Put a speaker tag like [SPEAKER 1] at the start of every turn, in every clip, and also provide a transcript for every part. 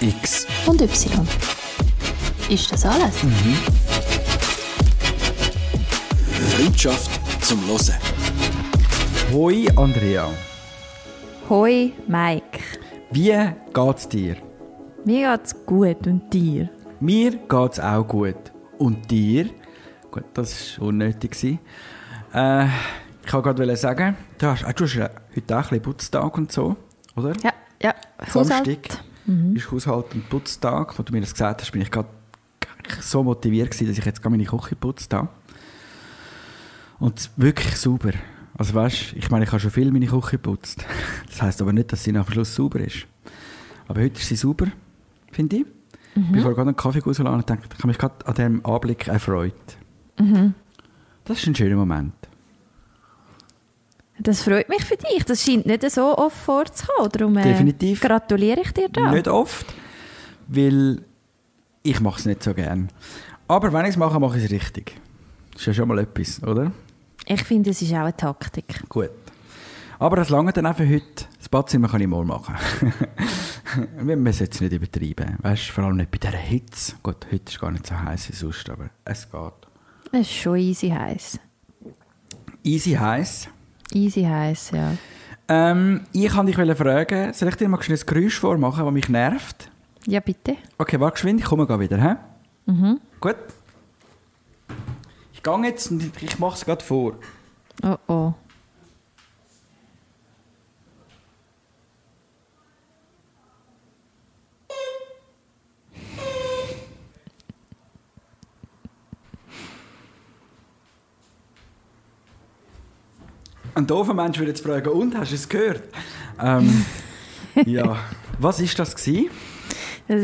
[SPEAKER 1] X.
[SPEAKER 2] und Y. Ist das alles?
[SPEAKER 1] Freundschaft zum Hören.
[SPEAKER 3] Hoi Andrea,
[SPEAKER 2] Hoi, Mike.
[SPEAKER 3] wie geht's dir?
[SPEAKER 2] Mir geht's gut und dir?
[SPEAKER 3] Mir geht's auch gut. Und dir? Gut, das war unnötig. Äh, ich wollte gerade sagen, du hast, äh, du hast heute auch ein bisschen Putztag und so, oder?
[SPEAKER 2] Ja, ja.
[SPEAKER 3] Samstag
[SPEAKER 2] Haushalt.
[SPEAKER 3] ist Haushalt- und Putztag. Als du mir das gesagt hast, bin ich gerade so motiviert gewesen, dass ich jetzt meine Küche geputzt habe. Und wirklich sauber. Also weißt, ich meine, ich habe schon viel meine Küche geputzt. Das heisst aber nicht, dass sie nach dem Schluss sauber ist. Aber heute ist sie sauber, finde ich. Ich bin gerade einen Kaffee rausgelassen und dachte, ich habe mich gerade an diesem Anblick erfreut. Das ist ein schöner Moment.
[SPEAKER 2] Das freut mich für dich. Das scheint nicht so oft vorzukommen. Darum äh,
[SPEAKER 3] Definitiv.
[SPEAKER 2] gratuliere ich dir da.
[SPEAKER 3] Nicht oft, weil ich mache es nicht so gern. Aber wenn ich es mache, mache ich es richtig. Das ist ja schon mal etwas, oder?
[SPEAKER 2] Ich finde, es ist auch eine Taktik.
[SPEAKER 3] Gut. Aber das lange dann auch für heute. Das Badzimmer kann ich morgen machen. Wir müssen jetzt nicht übertreiben. Weißt du, vor allem nicht bei dieser Hitze. Gut, heute ist gar nicht so heiß wie sonst, aber es geht.
[SPEAKER 2] Es ist schon easy heiß.
[SPEAKER 3] Easy heiß.
[SPEAKER 2] Easy heiß, ja.
[SPEAKER 3] Ähm, ich wollte dich fragen, soll ich dir mal schnell ein Geräusch vormachen, das mich nervt?
[SPEAKER 2] Ja, bitte.
[SPEAKER 3] Okay, warte geschwind, ich komme gleich wieder, hä?
[SPEAKER 2] Mhm.
[SPEAKER 3] Gut. Ich gehe jetzt und ich mache es gerade vor.
[SPEAKER 2] Oh oh.
[SPEAKER 3] Ein doofer Mensch würde jetzt fragen, und, hast du es gehört? Ähm, ja. Was war das? Gewesen?
[SPEAKER 2] Das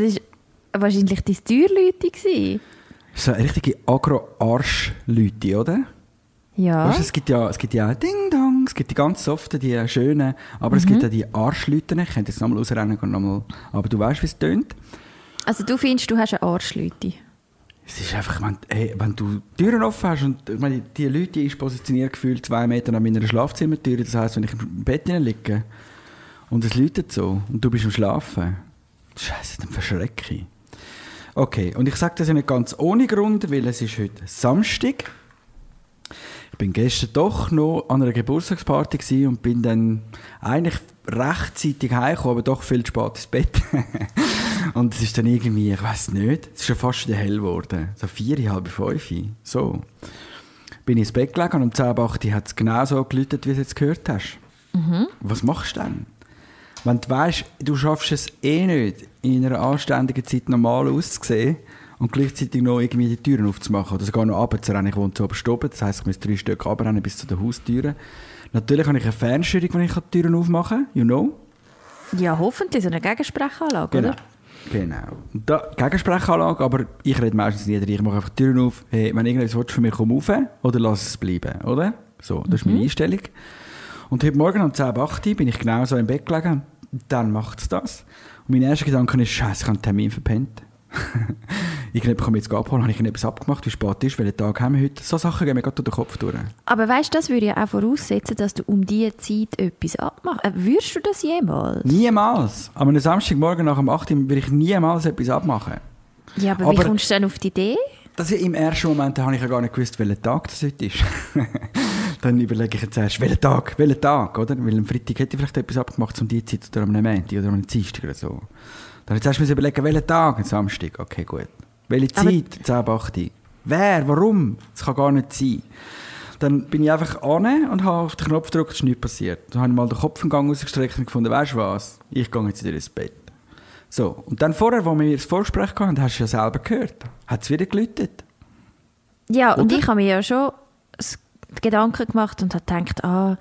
[SPEAKER 2] war wahrscheinlich dein Türlüte. gewesen.
[SPEAKER 3] So eine richtige Agro-Arsch-Leute, oder?
[SPEAKER 2] Ja.
[SPEAKER 3] Weißt, es gibt ja, es gibt ja Ding-Dong, es gibt die ganz soften, die schönen, aber es gibt ja die Arschleute. Ich könnte jetzt nochmal ausrennen und nochmal, aber du weißt, wie es tönt.
[SPEAKER 2] Also du findest, du hast eine Arschlüte.
[SPEAKER 3] Es ist einfach, wenn, hey, wenn du Türen offen hast und ich meine, die Leute die ist positioniert gefühlt zwei Meter an meiner Schlafzimmertür, das heisst, wenn ich im Bett liege und es läutet so und du bist am Schlafen, Scheiße, dann verschrecke ich. Okay, und ich sage das ja nicht ganz ohne Grund, weil es ist heute Samstag. Ich bin gestern doch noch an einer Geburtstagsparty und bin dann eigentlich rechtzeitig heimgekommen, aber doch viel zu spät ins Bett. und es ist dann irgendwie, ich weiß nicht, es ist schon fast wieder hell geworden. So vier, halb fünf. So. Bin ich ins Bett gelegen und um 10 Uhr acht Uhr hat es genau so geläutet, wie du jetzt gehört hast. Was machst du dann? Wenn du weißt, du schaffst es eh nicht, in einer anständigen Zeit normal auszusehen und gleichzeitig noch irgendwie die Türen aufzumachen oder sogar noch runterzurennen. Ich wohne zu oben, das heisst, ich muss drei Stück runterrennen bis zu den Haustüren. Natürlich habe ich eine Fernsteuerung, wenn ich die Türen aufmache you know.
[SPEAKER 2] Ja, hoffentlich so eine Gegensprechanlage,
[SPEAKER 3] Genau.
[SPEAKER 2] oder?
[SPEAKER 3] Genau. Und da, Gegensprechanlage, aber ich rede meistens nicht. Ich mache einfach die Türen auf. Hey, wenn irgendetwas willst von mir, komm rauf oder lass es bleiben, oder? So, das ist meine Einstellung. Und heute Morgen um 10 Uhr 8 Uhr bin ich genau so im Bett gelegen. Dann macht es das. Und mein erster Gedanke ist, Scheiße, ich habe einen Termin verpennt. ich komme jetzt abholen, habe ich etwas abgemacht, wie spät ist, welchen Tag haben wir heute. So Sachen gehen mir gerade durch den Kopf durch.
[SPEAKER 2] Aber weißt du, das würde ja auch voraussetzen, dass du um diese Zeit etwas abmachst. Äh, würdest du das jemals?
[SPEAKER 3] Niemals. An einem Samstagmorgen nach dem 8 Uhr will ich niemals etwas abmachen.
[SPEAKER 2] Ja, aber, wie
[SPEAKER 3] Aber-
[SPEAKER 2] kommst du dann auf die Idee?
[SPEAKER 3] Das im ersten Moment habe ich ja gar nicht gewusst, welcher Tag das heute ist. Dann überlege ich jetzt erst, welcher Tag, welcher Tag, oder? Weil am Freitag hätte ich vielleicht etwas abgemacht um die Zeit oder am Montag oder am Dienstag oder so. Dann habe ich zuerst überlegen, welcher Tag, am Samstag, okay, gut. Welche
[SPEAKER 2] Aber-
[SPEAKER 3] Zeit, 10, 8 Uhr. Wer, warum? Das kann gar nicht sein. Dann bin ich einfach an und habe auf den Knopf gedrückt, es ist nichts passiert. Dann habe ich mal den Kopf im Gang rausgestreckt und gefunden, weißt du was, ich gehe jetzt wieder ins Bett. So, und dann vorher, wo wir das Vorgespräch hatten, hast du ja selber gehört, hat es wieder geläutet.
[SPEAKER 2] Ja, und
[SPEAKER 3] Oder?
[SPEAKER 2] ich habe mir ja schon Gedanken gemacht und habe gedacht, ah,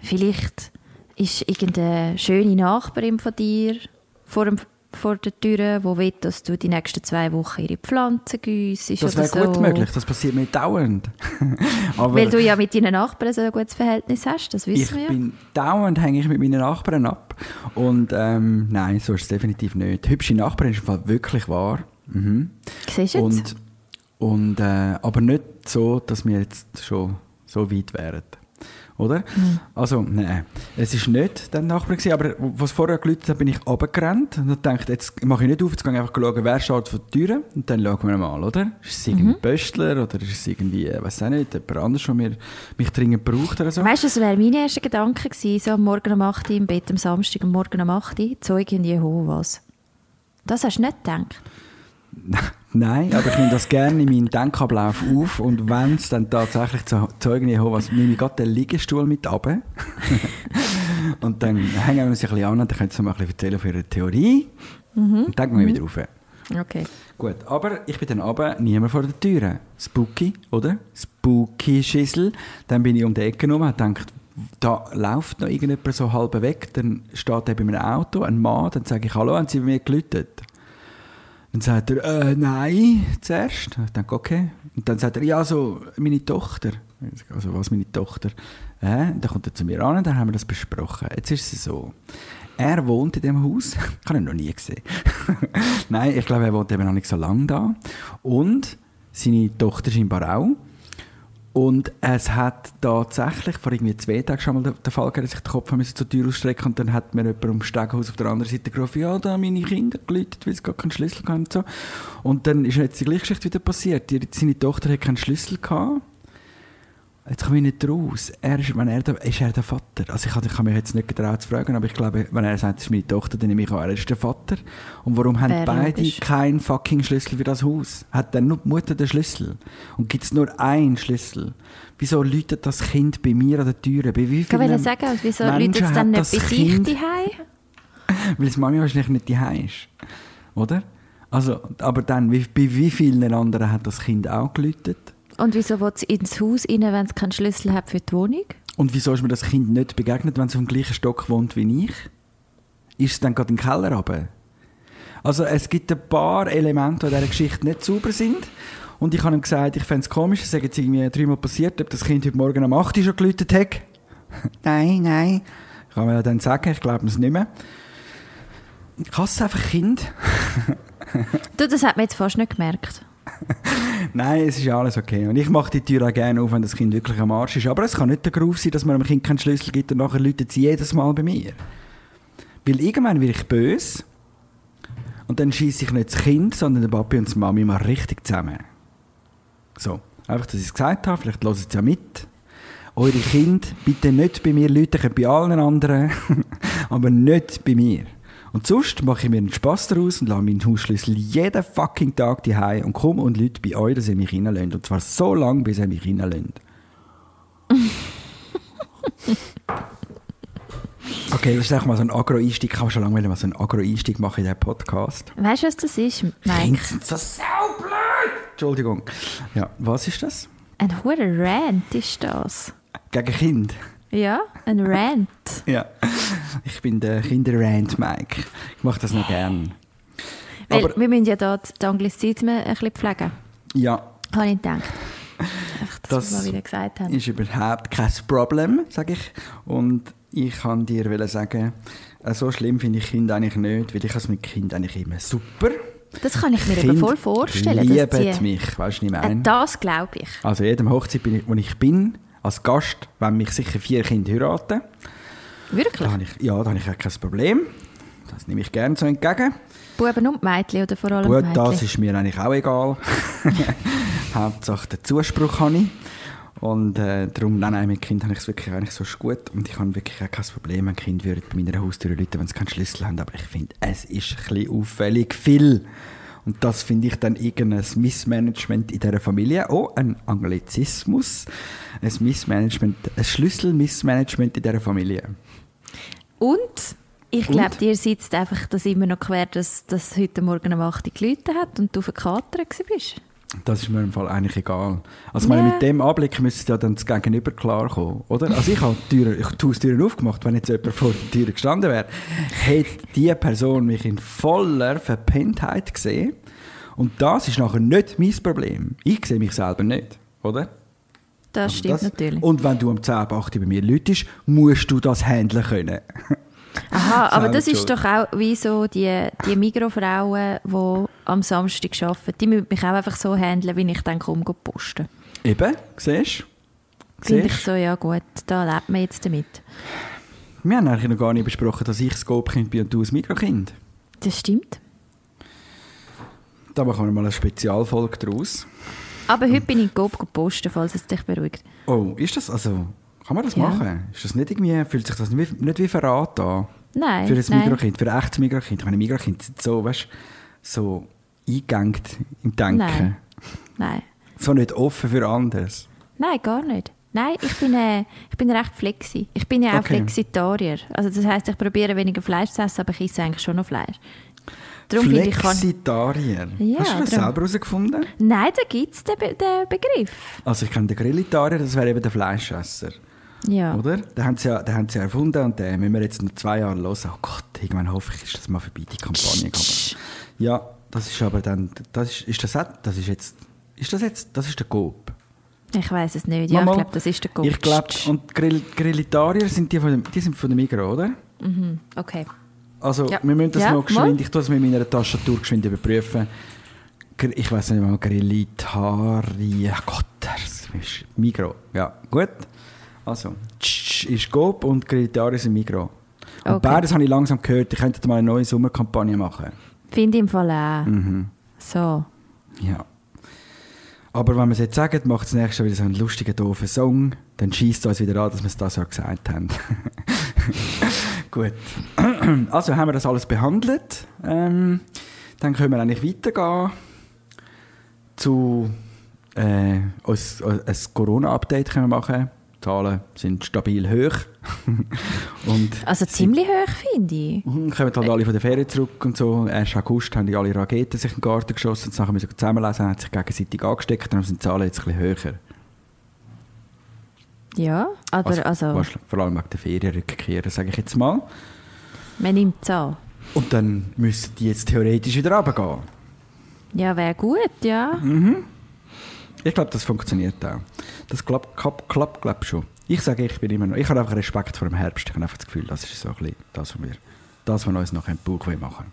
[SPEAKER 2] vielleicht ist irgendeine schöne Nachbarin von dir vor, dem, vor der Tür, die will, dass du die nächsten zwei Wochen ihre Pflanzen gießt.
[SPEAKER 3] Das wäre
[SPEAKER 2] oder
[SPEAKER 3] gut
[SPEAKER 2] so.
[SPEAKER 3] möglich, das passiert mir dauernd.
[SPEAKER 2] Weil du ja mit deinen Nachbarn so ein gutes Verhältnis hast, das
[SPEAKER 3] ich
[SPEAKER 2] wissen wir ja.
[SPEAKER 3] bin dauernd hänge ich mit meinen Nachbarn ab. Und ähm, nein, so ist es definitiv nicht. Hübsche Nachbarin ist im Fall wirklich wahr. Mhm.
[SPEAKER 2] Siehst du jetzt?
[SPEAKER 3] Und, und, äh, aber nicht so, dass wir jetzt schon so weit wären. Oder? Also, nein. Es war nicht der Nachbar, gewesen, aber was vorher geläutet hat, bin ich runtergerannt und dachte, jetzt mache ich nicht auf, jetzt gehe ich einfach schauen, wer steht vor der Tür und dann schauen wir mal, oder? Ist es irgendein Pöstler oder ist es irgendwie, äh, weiß auch nicht, jemand anderes, der mir, mich dringend braucht oder so?
[SPEAKER 2] Weißt du, das wäre mein erster Gedanke gewesen, so am Morgen um 8 Uhr im Bett, am Samstag am Morgen um 8 Uhr, Zeugin Jehovas. Das hast du nicht gedacht?
[SPEAKER 3] Nein, aber ich nehme das gerne in meinen Denkablauf auf und wenn es dann tatsächlich zu Zeugen Jehovas, nehme ich gerade den Liegestuhl mit runter und dann hängen wir uns ein bisschen an und dann können sie mal ein bisschen erzählen von ihrer Theorie und dann gehen wir wieder rauf.
[SPEAKER 2] Okay.
[SPEAKER 3] Gut, aber ich bin dann runter, niemand vor der Tür. Spooky, oder? Spooky Schissel. Dann bin ich um die Ecke rum und gedacht, da läuft noch irgendjemand so halb weg. Dann steht er bei meinem Auto, ein Mann, dann sage ich, hallo, haben Sie bei mir geläutet? Dann sagt er, äh, nein, zuerst. Ich denke, okay. Und dann sagt er, ja, so, meine Tochter. Also, was, meine Tochter? Äh, dann kommt er zu mir an und dann haben wir das besprochen. Jetzt ist es so. Er wohnt in dem Haus. Ich habe ihn noch nie gesehen. Nein, ich glaube, er wohnt eben noch nicht so lange da. Und seine Tochter scheinbar auch. Und es hat tatsächlich vor irgendwie zwei Tagen schon mal der, Fall gegeben, dass ich den Kopf musste zur Tür ausstrecken und dann hat mir jemand um Stegenhaus auf der anderen Seite gerufen, ja, da haben meine Kinder geläutet, weil sie gar keinen Schlüssel hatten und so. Und dann ist jetzt die gleiche Geschichte wieder passiert. Seine Tochter hat keinen Schlüssel gehabt. Jetzt komme ich nicht raus. Er ist, wenn er der, ist er der Vater? Also ich, habe- ich kann mich jetzt nicht getraut zu fragen, aber ich glaube, wenn er sagt, es ist meine Tochter, dann nehme ich an, er ist der Vater. Und warum haben beide
[SPEAKER 2] logisch.
[SPEAKER 3] keinen fucking Schlüssel für das Haus? Hat dann nur die Mutter den Schlüssel? Und gibt es nur einen Schlüssel? Wieso läutet das Kind bei mir an der Tür? Bei wie
[SPEAKER 2] Ich
[SPEAKER 3] vielen
[SPEAKER 2] sagen, und wieso läutet es dann nicht bei sich
[SPEAKER 3] Kind-
[SPEAKER 2] daheim?
[SPEAKER 3] Weil das Mami wahrscheinlich nicht daheim ist. Oder? Also, aber dann, wie, bei wie vielen anderen hat das Kind auch geläutet?
[SPEAKER 2] Und wieso will es ins Haus rein, wenn es keinen Schlüssel hat für die Wohnung?
[SPEAKER 3] Und wieso ist mir das Kind nicht begegnet, wenn es auf dem gleichen Stock wohnt wie ich? Ist es dann gerade den Keller runter? Also es gibt ein paar Elemente, die in dieser Geschichte nicht sauber sind. Und ich habe ihm gesagt, ich fände es komisch, es sei jetzt irgendwie dreimal passiert, ob das Kind heute Morgen um 8 Uhr schon geläutet hat. nein, nein. Ich kann mir ja dann sagen, ich glaube es nicht mehr. Ich hasse einfach Kind.
[SPEAKER 2] Du, das hat man jetzt fast nicht gemerkt.
[SPEAKER 3] Nein, es ist alles okay. Und ich mache die Tür auch gerne auf, wenn das Kind wirklich am Arsch ist. Aber es kann nicht der Gruf sein, dass man dem Kind keinen Schlüssel gibt und nachher läutet sie jedes Mal bei mir. Weil irgendwann werde ich böse und dann schieße ich nicht das Kind, sondern der Papi und die Mami mal richtig zusammen. So, einfach, dass ich es gesagt habe, vielleicht hören sie es ja mit. Eure Kinder bitte nicht bei mir Leute, könnt bei allen anderen, aber nicht bei mir. Und sonst mache ich mir einen Spass daraus und lasse meinen Hausschlüssel jeden fucking Tag daheim und komme und Leute bei euch, dass ihr mich reinlässt. Und zwar so lange, bis ihr mich reinlässt. Okay, das ist auch mal so ein Agro-Einstieg. Ich habe schon lange mal so einen Agro-Einstieg machen in diesen Podcast.
[SPEAKER 2] Weißt du, was das ist, Mike?
[SPEAKER 3] sind so saublöd! Entschuldigung. Ja, was ist das?
[SPEAKER 2] Ein hoher Rant ist das.
[SPEAKER 3] Gegen Kind?
[SPEAKER 2] Ja, ein Rant.
[SPEAKER 3] Ja. Ich bin der Kinderrand Mike. Ich mache das noch gern.
[SPEAKER 2] Weil
[SPEAKER 3] Aber
[SPEAKER 2] wir müssen ja da die Anglizismen ein bisschen pflegen.
[SPEAKER 3] ja,
[SPEAKER 2] Habe ich gedacht. Einfach, dass
[SPEAKER 3] Das
[SPEAKER 2] wir mal wieder gesagt haben.
[SPEAKER 3] ist überhaupt kein Problem, sage ich. Und ich kann dir sagen, äh, so schlimm finde ich Kinder eigentlich nicht, weil ich es mit Kind eigentlich immer super.
[SPEAKER 2] Das kann ich mir
[SPEAKER 3] Kind
[SPEAKER 2] eben voll vorstellen.
[SPEAKER 3] lieben
[SPEAKER 2] dass die,
[SPEAKER 3] mich, weißt du, ich
[SPEAKER 2] äh,
[SPEAKER 3] meine?
[SPEAKER 2] das glaube ich.
[SPEAKER 3] Also jedem Hochzeit, bin ich, wo ich bin, als Gast, wenn mich sicher vier Kinder heiraten,
[SPEAKER 2] Wirklich.
[SPEAKER 3] da habe ich, ja, da habe ich auch kein Problem. Das nehme ich gerne so entgegen.
[SPEAKER 2] Buben und Mädchen oder vor allem
[SPEAKER 3] Gut, das ist mir eigentlich auch egal. Hauptsache den Zuspruch habe ich. Und äh, darum, nein, nein, mit Kind habe ich es wirklich eigentlich so gut. Und ich habe wirklich auch kein Problem, wenn Kind würden bei meiner Haustür läuten, wenn sie keinen Schlüssel haben. Aber ich finde, es ist ein bisschen auffällig viel. Und das finde ich dann irgendein Missmanagement in dieser Familie. Oh, ein Anglizismus. Ein Missmanagement, ein Schlüsselmissmanagement in dieser Familie.
[SPEAKER 2] Und ich glaube, dir sitzt einfach das immer noch quer, dass das heute Morgen um 8 Uhr geläutet hat und du Kater warst.
[SPEAKER 3] Das ist mir im Fall eigentlich egal. Also ich meine, mit dem Anblick müsste ja dann das Gegenüber klarkommen, oder? Also ich habe die, Türen, ich habe die Haustüren aufgemacht, wenn jetzt jemand vor der Tür gestanden wäre, hätte diese Person mich in voller Verpenntheit gesehen. Und das ist nachher nicht mein Problem. Ich sehe mich selber nicht, oder?
[SPEAKER 2] Das
[SPEAKER 3] Also
[SPEAKER 2] stimmt
[SPEAKER 3] das-
[SPEAKER 2] natürlich.
[SPEAKER 3] Und wenn du am 10 ab 8 Uhr bei mir läutest, musst du das handeln können.
[SPEAKER 2] Aha, aber das ist doch auch wie so die, die Mikrofrauen, die am Samstag arbeiten. Die müssen mich auch einfach so handeln, wie ich dann komme, posten.
[SPEAKER 3] Eben, siehst du?
[SPEAKER 2] finde ich so, ja gut, da lebt man jetzt damit.
[SPEAKER 3] Wir haben eigentlich noch gar nicht besprochen, dass ich das Scope-Kind bin und du ein Mikrokind.
[SPEAKER 2] Das stimmt.
[SPEAKER 3] Da machen wir mal eine Spezialfolge draus.
[SPEAKER 2] Aber heute bin ich in Coop posten, falls es dich beruhigt.
[SPEAKER 3] Oh, ist das, also, kann man das
[SPEAKER 2] Ja.
[SPEAKER 3] machen? Ist das nicht irgendwie, fühlt sich das nicht wie, nicht wie Verrat an?
[SPEAKER 2] Nein,
[SPEAKER 3] Für ein
[SPEAKER 2] nein.
[SPEAKER 3] Mikrokind, für ein echtes Mikrokind. Ich meine, Mikrokind sind so, weißt so eingegangt im Denken.
[SPEAKER 2] Nein. Nein.
[SPEAKER 3] So nicht offen für anderes.
[SPEAKER 2] Nein, gar nicht. Nein, ich bin, äh, ich bin recht flexi. Ich bin ja auch
[SPEAKER 3] Okay.
[SPEAKER 2] Flexitarier. Also das heisst, ich probiere weniger Fleisch zu essen, aber ich esse eigentlich schon noch Fleisch. Darum finde ich, kann...
[SPEAKER 3] Flexitarier.
[SPEAKER 2] Ja,
[SPEAKER 3] Hast du das
[SPEAKER 2] darum-
[SPEAKER 3] selber herausgefunden?
[SPEAKER 2] Nein, da gibt es den, Be den Begriff.
[SPEAKER 3] Also ich kenne den Grillitarier, das wäre eben der Fleischesser.
[SPEAKER 2] Ja.
[SPEAKER 3] Oder? Den haben, sie ja, den haben sie ja erfunden und den müssen wir jetzt noch zwei Jahre hören. Oh Gott, irgendwann hoffe ich, ist das mal vorbei, die Kampagne. Ja, das ist aber dann, das ist, ist das, das ist jetzt, ist das jetzt, das ist der Coop.
[SPEAKER 2] Ich weiß es nicht. Ja, ich
[SPEAKER 3] Mama,
[SPEAKER 2] glaube, das ist der Kopf.
[SPEAKER 3] Ich glaube, und Grill, Grillitarier sind die von dem, die sind von der Migros, oder?
[SPEAKER 2] Mhm. Okay.
[SPEAKER 3] Also,
[SPEAKER 2] Ja.
[SPEAKER 3] wir müssen das
[SPEAKER 2] Ja,
[SPEAKER 3] mal
[SPEAKER 2] mal.
[SPEAKER 3] geschwind, ich tue es mit meiner Tastatur geschwind überprüfen. Ich weiß nicht mal, Grillitari, ach Gott, das ist Migros. Ja, gut. Also, tsch, ist Coop und Grillitari sind Migros. Und
[SPEAKER 2] Okay.
[SPEAKER 3] beides habe ich langsam gehört, ich könnte mal eine neue Sommerkampagne machen.
[SPEAKER 2] Finde ich im Fall auch.
[SPEAKER 3] Mhm.
[SPEAKER 2] So.
[SPEAKER 3] Ja. Aber wenn wir es jetzt sagen, macht es nächstes Jahr wieder so einen lustigen, doofen Song, dann schießt es uns wieder an, dass wir es das ja gesagt haben. Gut. Also haben wir das alles behandelt. Ähm, dann können wir eigentlich weitergehen zu äh, uns, äh, ein Corona-Update können wir machen. Die Zahlen sind stabil hoch. und
[SPEAKER 2] Also ziemlich hoch, finde ich.
[SPEAKER 3] Mhm, kommen halt alle von der Ferien zurück und so. Erst August haben die alle Raketen sich in den Garten geschossen. Und nachher müssen wir zusammenlesen, haben sich gegenseitig angesteckt. Dann sind die Zahlen jetzt ein bisschen höher.
[SPEAKER 2] Ja, aber also,
[SPEAKER 3] wahrscheinlich vor allem wegen der Ferienrückkehr, sage ich jetzt mal.
[SPEAKER 2] man nimmt es an.
[SPEAKER 3] Und dann müssen die jetzt theoretisch wieder runtergehen.
[SPEAKER 2] Ja, wäre gut, ja.
[SPEAKER 3] Ich glaube, das funktioniert auch. Das klappt, klappt, klappt glaube ich, schon. Ich sage, ich bin immer noch... Ich habe einfach Respekt vor dem Herbst. Ich habe einfach das Gefühl, das ist so ein bisschen das, was wir, das, was uns noch im Bauch machen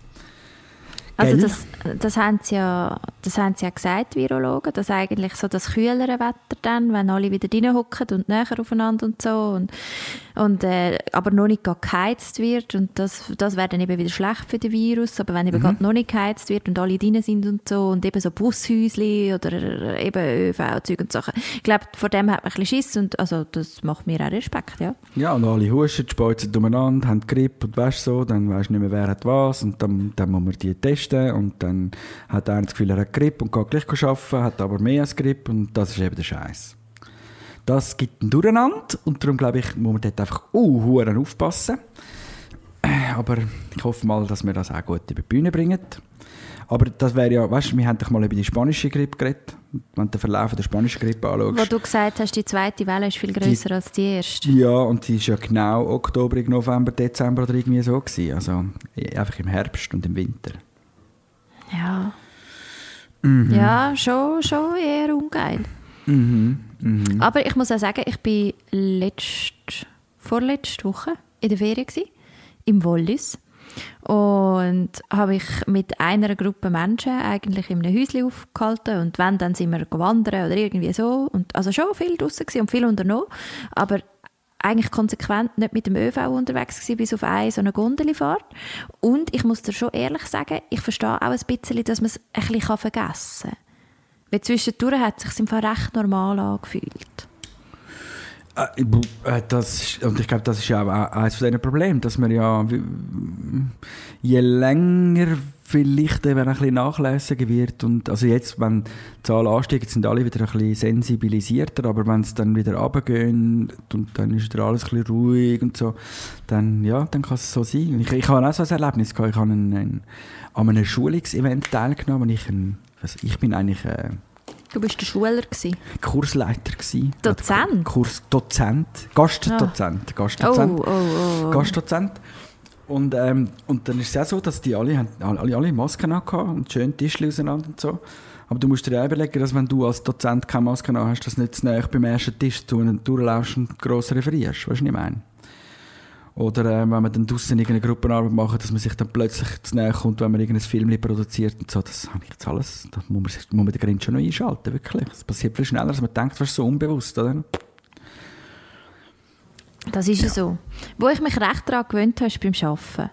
[SPEAKER 2] Also das, das, haben sie ja, das haben sie ja gesagt, Virologen, dass eigentlich so das kühlere Wetter dann, wenn alle wieder reinhocken und näher aufeinander und so, und, und, äh, aber noch nicht geheizt wird und das, das wäre dann eben wieder schlecht für den Virus, aber wenn eben
[SPEAKER 3] Mhm.
[SPEAKER 2] gerade noch nicht geheizt wird und alle drin sind und so und eben so Bushäusli oder eben ÖV-Zeug und Sachen, ich glaube, vor dem hat man ein bisschen Schiss und also das macht mir auch Respekt, ja.
[SPEAKER 3] Ja, und alle huschen, speuzen umeinander, haben Grippe und weißt so, dann weisst du nicht mehr, wer hat was und dann, dann muss man die testen und dann hat einer das Gefühl, er hat Grippe und geht gleich arbeiten, hat aber mehr als Grippe und das ist eben der Scheiß. Das gibt ein Durcheinander und darum glaube ich, muss man dort einfach uh, aufpassen. Aber ich hoffe mal, dass wir das auch gut über die Bühne bringen. Aber das wäre ja, weißt du, wir haben doch mal über die spanische Grippe geredet. Wenn du den Verlauf der spanischen Grippe anschaust.
[SPEAKER 2] Wo du gesagt hast, die zweite Welle ist viel größer als die erste.
[SPEAKER 3] Ja, und die war ja genau Oktober, November, Dezember oder irgendwie so. Gewesen. Also einfach im Herbst und im Winter.
[SPEAKER 2] Ja.
[SPEAKER 3] Mhm.
[SPEAKER 2] Ja, schon, schon eher ungeil.
[SPEAKER 3] Mhm. Mhm.
[SPEAKER 2] Aber ich muss auch sagen, ich war letzt, vorletzte Woche in der Ferien gewesen, im Wallis und habe mich mit einer Gruppe Menschen eigentlich in einem Häuschen aufgehalten und wenn, dann sind wir gewandert oder irgendwie so und also schon viel draußen und viel unternommen, aber eigentlich konsequent nicht mit dem ÖV unterwegs gewesen, bis auf eine so eine Gondelfahrt. Und ich muss dir schon ehrlich sagen, ich verstehe auch ein bisschen, dass man es ein bisschen vergessen kann. Weil zwischendurch hat es sich im Fall recht normal angefühlt.
[SPEAKER 3] Äh, äh, das, ist- und ich glaube, das ist ja auch eines von diesen Problemen, dass man ja je länger vielleicht eben ein bisschen nachlässiger wird und also jetzt, wenn die Zahlen ansteigen, sind alle wieder ein bisschen sensibilisierter, aber wenn es dann wieder runtergehen und dann ist wieder alles ein bisschen ruhig und so, dann, ja, dann kann es so sein. Ich, ich habe auch so ein Erlebnis gehabt, ich habe ein, ein, an einem Schulungsevent teilgenommen, und ich, ein, also ich bin eigentlich äh,
[SPEAKER 2] Du bist der Schüler gewesen.
[SPEAKER 3] Kursleiter gewesen.
[SPEAKER 2] Dozent?
[SPEAKER 3] Kurs Dozent. Gastdozent.
[SPEAKER 2] Oh,
[SPEAKER 3] Gastdozent.
[SPEAKER 2] oh, oh. oh.
[SPEAKER 3] Gastdozent. Und, ähm, und dann ist es ja so, dass die alle, haben, alle, alle Masken hatten und schön Tischchen auseinander und so. Aber du musst dir auch überlegen, dass wenn du als Dozent keine Maske hast, dass du nicht zu nahe beim ersten Tisch durchlaufst und gross referierst. Weißt du, was ich meine? Oder äh, wenn man dann draussen irgendeine Gruppenarbeit macht, dass man sich dann plötzlich zu nahe kommt, wenn man irgendein Film produziert und so. Das habe ich jetzt alles, da muss man, sich- muss man den Grin schon noch einschalten, wirklich. Das passiert viel schneller, als man denkt, das ist so unbewusst, oder?
[SPEAKER 2] Das ist ja. so. Wo ich mich recht daran gewöhnt habe, ist beim Arbeiten.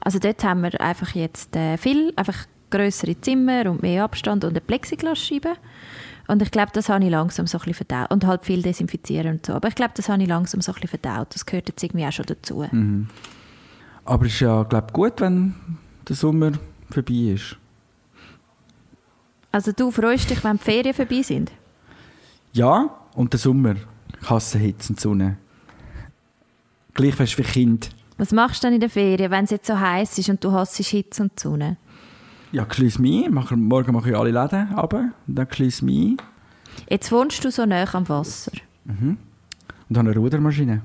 [SPEAKER 2] Also dort haben wir einfach jetzt äh, viel, einfach größere Zimmer und mehr Abstand und eine Plexiglasscheibe. Und ich glaube, das habe ich langsam so ein bisschen verdaut. Und halt viel desinfizieren und so. Aber ich glaube, das habe ich langsam so ein bisschen verdaut. Das gehört jetzt irgendwie auch schon dazu.
[SPEAKER 3] Mhm. Aber es ist ja, glaube ich, gut, wenn der Sommer vorbei ist.
[SPEAKER 2] Also du freust dich, wenn die Ferien vorbei sind?
[SPEAKER 3] Ja, und der Sommer. Ich hasse Hitze und Sonne. Gleich fest für Kind.
[SPEAKER 2] Was machst du dann in der Ferien, wenn es jetzt so heiß ist und du hasst Hitze und Sonne?
[SPEAKER 3] Ja, schließ mich. Morgen mache ich alle Läden und dann schließ mich.
[SPEAKER 2] Jetzt wohnst du so nah am Wasser.
[SPEAKER 3] Mhm. Und habe eine Rudermaschine.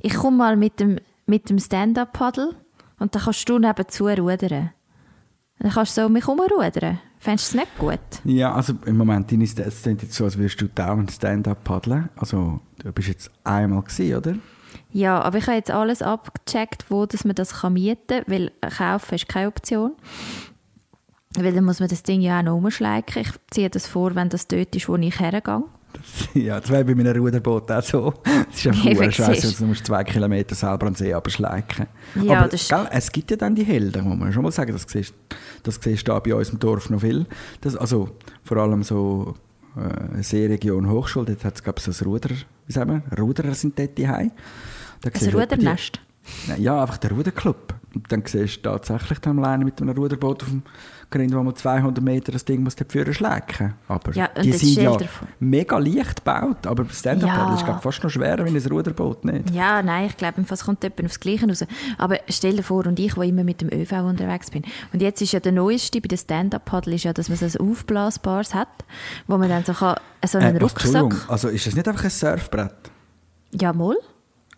[SPEAKER 2] Ich komme mal mit dem, mit dem Stand-Up-Paddle und dann kannst du nebenzu rudern. Dann kannst du so um mich herumrudern. Fändest du es nicht gut?
[SPEAKER 3] Ja, also im Moment ist es jetzt so, als würdest du dauernd Stand-Up paddeln. Also du bist jetzt einmal gewesen, oder?
[SPEAKER 2] Ja, aber ich habe jetzt alles abgecheckt, wo dass man das mieten kann, weil kaufen ist keine Option. Weil dann muss man das Ding ja auch noch umschleichen. Ich ziehe das vor, wenn das dort ist, wo ich hergehe.
[SPEAKER 3] Ja, das wäre bei meinem Ruderboot auch so. Das ist ja voll scheiße, du musst zwei Kilometer selber den See abschleichen.
[SPEAKER 2] Ja,
[SPEAKER 3] Aber gell, es gibt ja dann die Helden, muss man schon mal sagen, das siehst, das siehst du bei uns im Dorf noch viel. Das, also vor allem so äh, Seeregion Hochschule, dort hat es so ein Ruder, wie sagen wir, Ruderer sind dort die Ein
[SPEAKER 2] Rudernest?
[SPEAKER 3] Ja, einfach der Ruderclub. Und dann siehst du tatsächlich dann alleine mit einem Ruderboot auf dem Wo man 200 Meter das Ding muss dafür schlägen Aber
[SPEAKER 2] ja,
[SPEAKER 3] die sind ja mega leicht gebaut. Aber das Stand-Up ja. ist glaub, fast noch schwerer wie ein Ruderboot, nicht?
[SPEAKER 2] Ja, nein, ich glaube, es kommt etwa aufs Gleiche raus. Aber stell dir vor, und ich, der immer mit dem ÖV unterwegs bin. Und jetzt ist ja der Neueste bei den Stand-Up-Paddle, ja, dass man so ein aufblasbares hat, wo man dann so, kann, so einen äh, Rucksack...
[SPEAKER 3] Also ist das nicht einfach ein Surfbrett?
[SPEAKER 2] Ja, mal.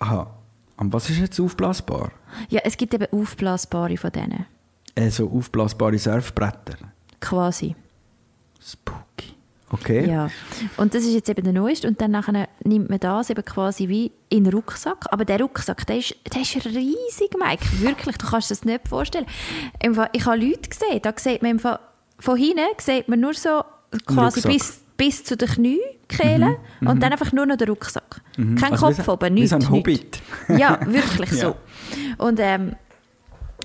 [SPEAKER 3] Aha. Und was ist jetzt aufblasbar?
[SPEAKER 2] Ja, es gibt eben aufblasbare von denen.
[SPEAKER 3] Also aufblasbare Surfbretter?
[SPEAKER 2] Quasi.
[SPEAKER 3] Spooky. Okay.
[SPEAKER 2] Ja. Und das ist jetzt eben der neueste. Und dann nachher nimmt man das eben quasi wie in den Rucksack. Aber der Rucksack, der ist, der ist riesig, Mike. Wirklich, du kannst dir das nicht vorstellen. Ich habe Leute gesehen, da sieht man von, von hinten sieht man nur so quasi bis, bis zu den Kniekehlen mhm. und mhm. dann einfach nur noch der Rucksack. Mhm. Kein also Kopf oben, nichts.
[SPEAKER 3] Wie ein Hobbit.
[SPEAKER 2] Ja, wirklich so. ja. Und ähm,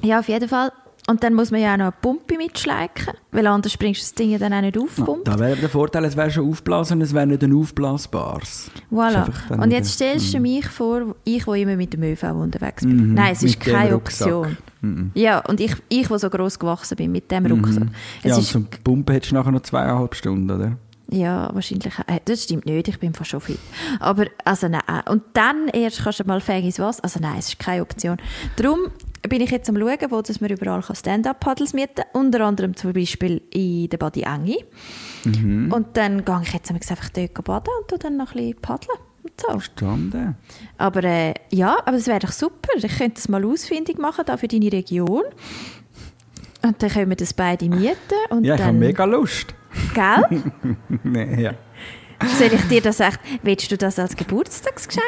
[SPEAKER 2] ja, auf jeden Fall und dann muss man ja auch noch eine Pumpe mitschleichen, weil anders bringst du das Ding ja dann auch nicht aufpumpt.
[SPEAKER 3] Ja, da wäre der Vorteil, es wäre schon aufblasen, es wäre nicht ein aufblasbares.
[SPEAKER 2] Voilà. Und jetzt stellst du mhm. mich vor, ich, der immer mit dem ÖV unterwegs bin. Mhm. Nein, es ist keine Option. Mhm. Ja, und ich, ich, der so gross gewachsen bin mit dem mhm. Rucksack. Mhm.
[SPEAKER 3] ja, und zum Pumpen hättest du nachher noch zweieinhalb Stunden, oder?
[SPEAKER 2] Ja, wahrscheinlich. Äh, das stimmt nicht, ich bin fast schon fit. Aber, also nein. Und dann erst kannst du mal fähig ins Wasser. Also nein, es ist keine Option. Darum bin ich jetzt am schauen, wo dass man überall Stand-Up-Paddles mieten kann. Unter anderem zum Beispiel in der Badi Engi. Mhm. Und dann gehe ich jetzt einfach dort baden und dann noch ein bisschen paddeln. So.
[SPEAKER 3] Verstanden.
[SPEAKER 2] Aber äh, ja, aber es wäre doch super. Ich könnte das mal ausfindig machen da für deine Region. Und dann können wir das beide mieten. Und
[SPEAKER 3] ja, ich
[SPEAKER 2] dann...
[SPEAKER 3] habe mega Lust.
[SPEAKER 2] Gell?
[SPEAKER 3] nee, ja.
[SPEAKER 2] Soll ich dir das echt, willst du das als Geburtstagsgeschenk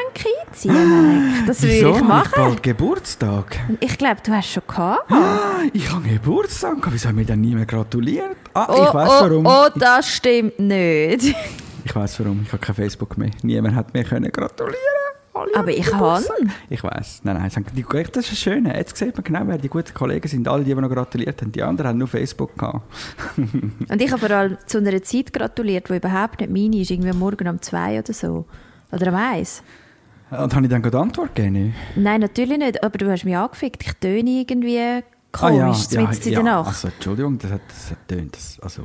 [SPEAKER 2] einziehen? Das würde
[SPEAKER 3] Wieso?
[SPEAKER 2] ich machen. Ich
[SPEAKER 3] bald Geburtstag.
[SPEAKER 2] Ich glaube, du hast schon gehabt.
[SPEAKER 3] Ah, ich habe Geburtstag. Wieso haben mir dann niemand gratuliert? Ah,
[SPEAKER 2] oh,
[SPEAKER 3] ich weiß
[SPEAKER 2] oh,
[SPEAKER 3] warum.
[SPEAKER 2] Oh, das stimmt nicht.
[SPEAKER 3] ich weiß warum. Ich habe kein Facebook mehr. Niemand hat mir können gratulieren
[SPEAKER 2] alle Aber ich kann.
[SPEAKER 3] Ich weiß. Nein, nein, die, das ist das Schöne. Jetzt sieht man genau, wer die guten Kollegen sind. Alle, die, die noch gratuliert haben. Die anderen haben nur Facebook gehabt.
[SPEAKER 2] Und ich habe vor allem zu einer Zeit gratuliert, die überhaupt nicht meine ist. Irgendwie morgen um zwei oder so. Oder um eins.
[SPEAKER 3] Und habe ich dann gerade Antwort gegeben?
[SPEAKER 2] Nein, natürlich nicht. Aber du hast mich angefickt. Ich töne irgendwie komisch ah, ja, ja, ja, in der Nacht.
[SPEAKER 3] Also, Entschuldigung, das hat, das hat tönt. Das, also,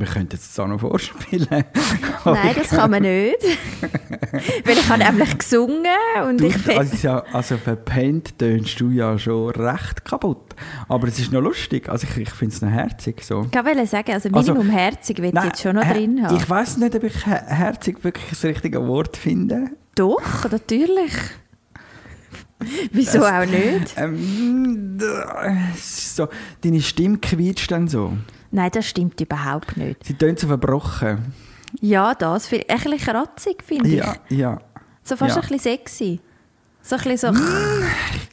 [SPEAKER 3] wir könnten jetzt auch noch vorspielen.
[SPEAKER 2] Nein, das kann man nicht. Weil ich habe nämlich gesungen und
[SPEAKER 3] du,
[SPEAKER 2] ich
[SPEAKER 3] also, also verpennt tönst du ja schon recht kaputt. Aber es ist noch lustig. Also ich, ich finde es noch herzig. So.
[SPEAKER 2] Ich wollte sagen, also Minimum also, herzig will ich jetzt schon noch drin haben.
[SPEAKER 3] Ich weiß nicht, ob ich herzig wirklich das richtige Wort finde.
[SPEAKER 2] Doch, natürlich. Wieso das, auch nicht?
[SPEAKER 3] Ähm, so, deine Stimme quietscht dann so.
[SPEAKER 2] Nein, das stimmt überhaupt nicht.
[SPEAKER 3] Sie tönt so verbrochen.
[SPEAKER 2] Ja, das. Ein bisschen kratzig, finde ich.
[SPEAKER 3] Ja, ja.
[SPEAKER 2] So fast
[SPEAKER 3] ja.
[SPEAKER 2] ein bisschen sexy. So ein bisschen so...
[SPEAKER 3] Mm,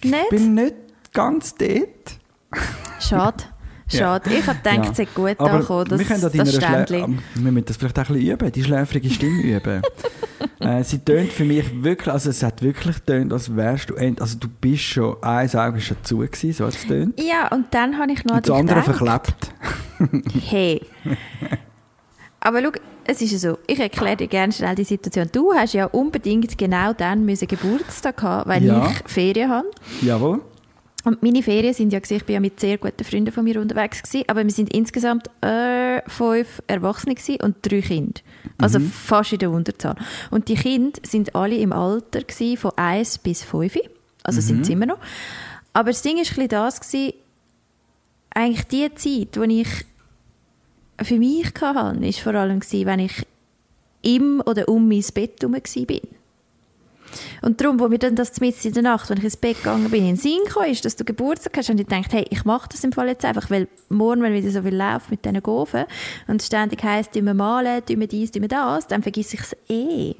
[SPEAKER 3] ich nicht? bin nicht ganz dort.
[SPEAKER 2] Schade. Schade. Ja. Ich habe gedacht, ja. es ist gut angekommen, das,
[SPEAKER 3] wir können das, das Ständchen. Wir müssen das vielleicht auch ein bisschen üben, die schläfrige Stimme üben. äh, sie tönt für mich wirklich, also es hat wirklich tönt, als wärst du, also du bist schon, ein Auge ist schon zu gewesen, so hat es tönt.
[SPEAKER 2] Ja, und dann habe ich noch an
[SPEAKER 3] Und das andere
[SPEAKER 2] gedacht.
[SPEAKER 3] verklebt.
[SPEAKER 2] Hey. Aber schau, es ist ja so, ich erkläre dir gerne schnell die Situation. Du hast ja unbedingt genau dann müssen Geburtstag haben, weil
[SPEAKER 3] Ja.
[SPEAKER 2] ich Ferien habe.
[SPEAKER 3] Jawohl.
[SPEAKER 2] Und meine Ferien sind ja, ich bin ja mit sehr guten Freunden von mir unterwegs gewesen, aber wir sind insgesamt äh, fünf Erwachsene gewesen und drei Kinder. Also fast in der Unterzahl. Und die Kinder sind alle im Alter gewesen, von 1 bis 5. Also sind sie immer noch. Aber das Ding war ein bisschen das, gewesen, eigentlich die Zeit, die ich für mich hatte, war vor allem, wenn ich im oder um mein Bett herum war. Und darum, wo mir dann das mitten in der Nacht, wenn ich ins Bett gegangen bin, in den Sinn kam, ist, dass du Geburtstag hast, und ich gedacht, hey, ich mache das im Fall jetzt einfach, weil morgen, wenn wieder so viel läuft mit diesen Gofen und ständig heisst, wir malen, wir dies, wir das, dann vergesse ich es eh.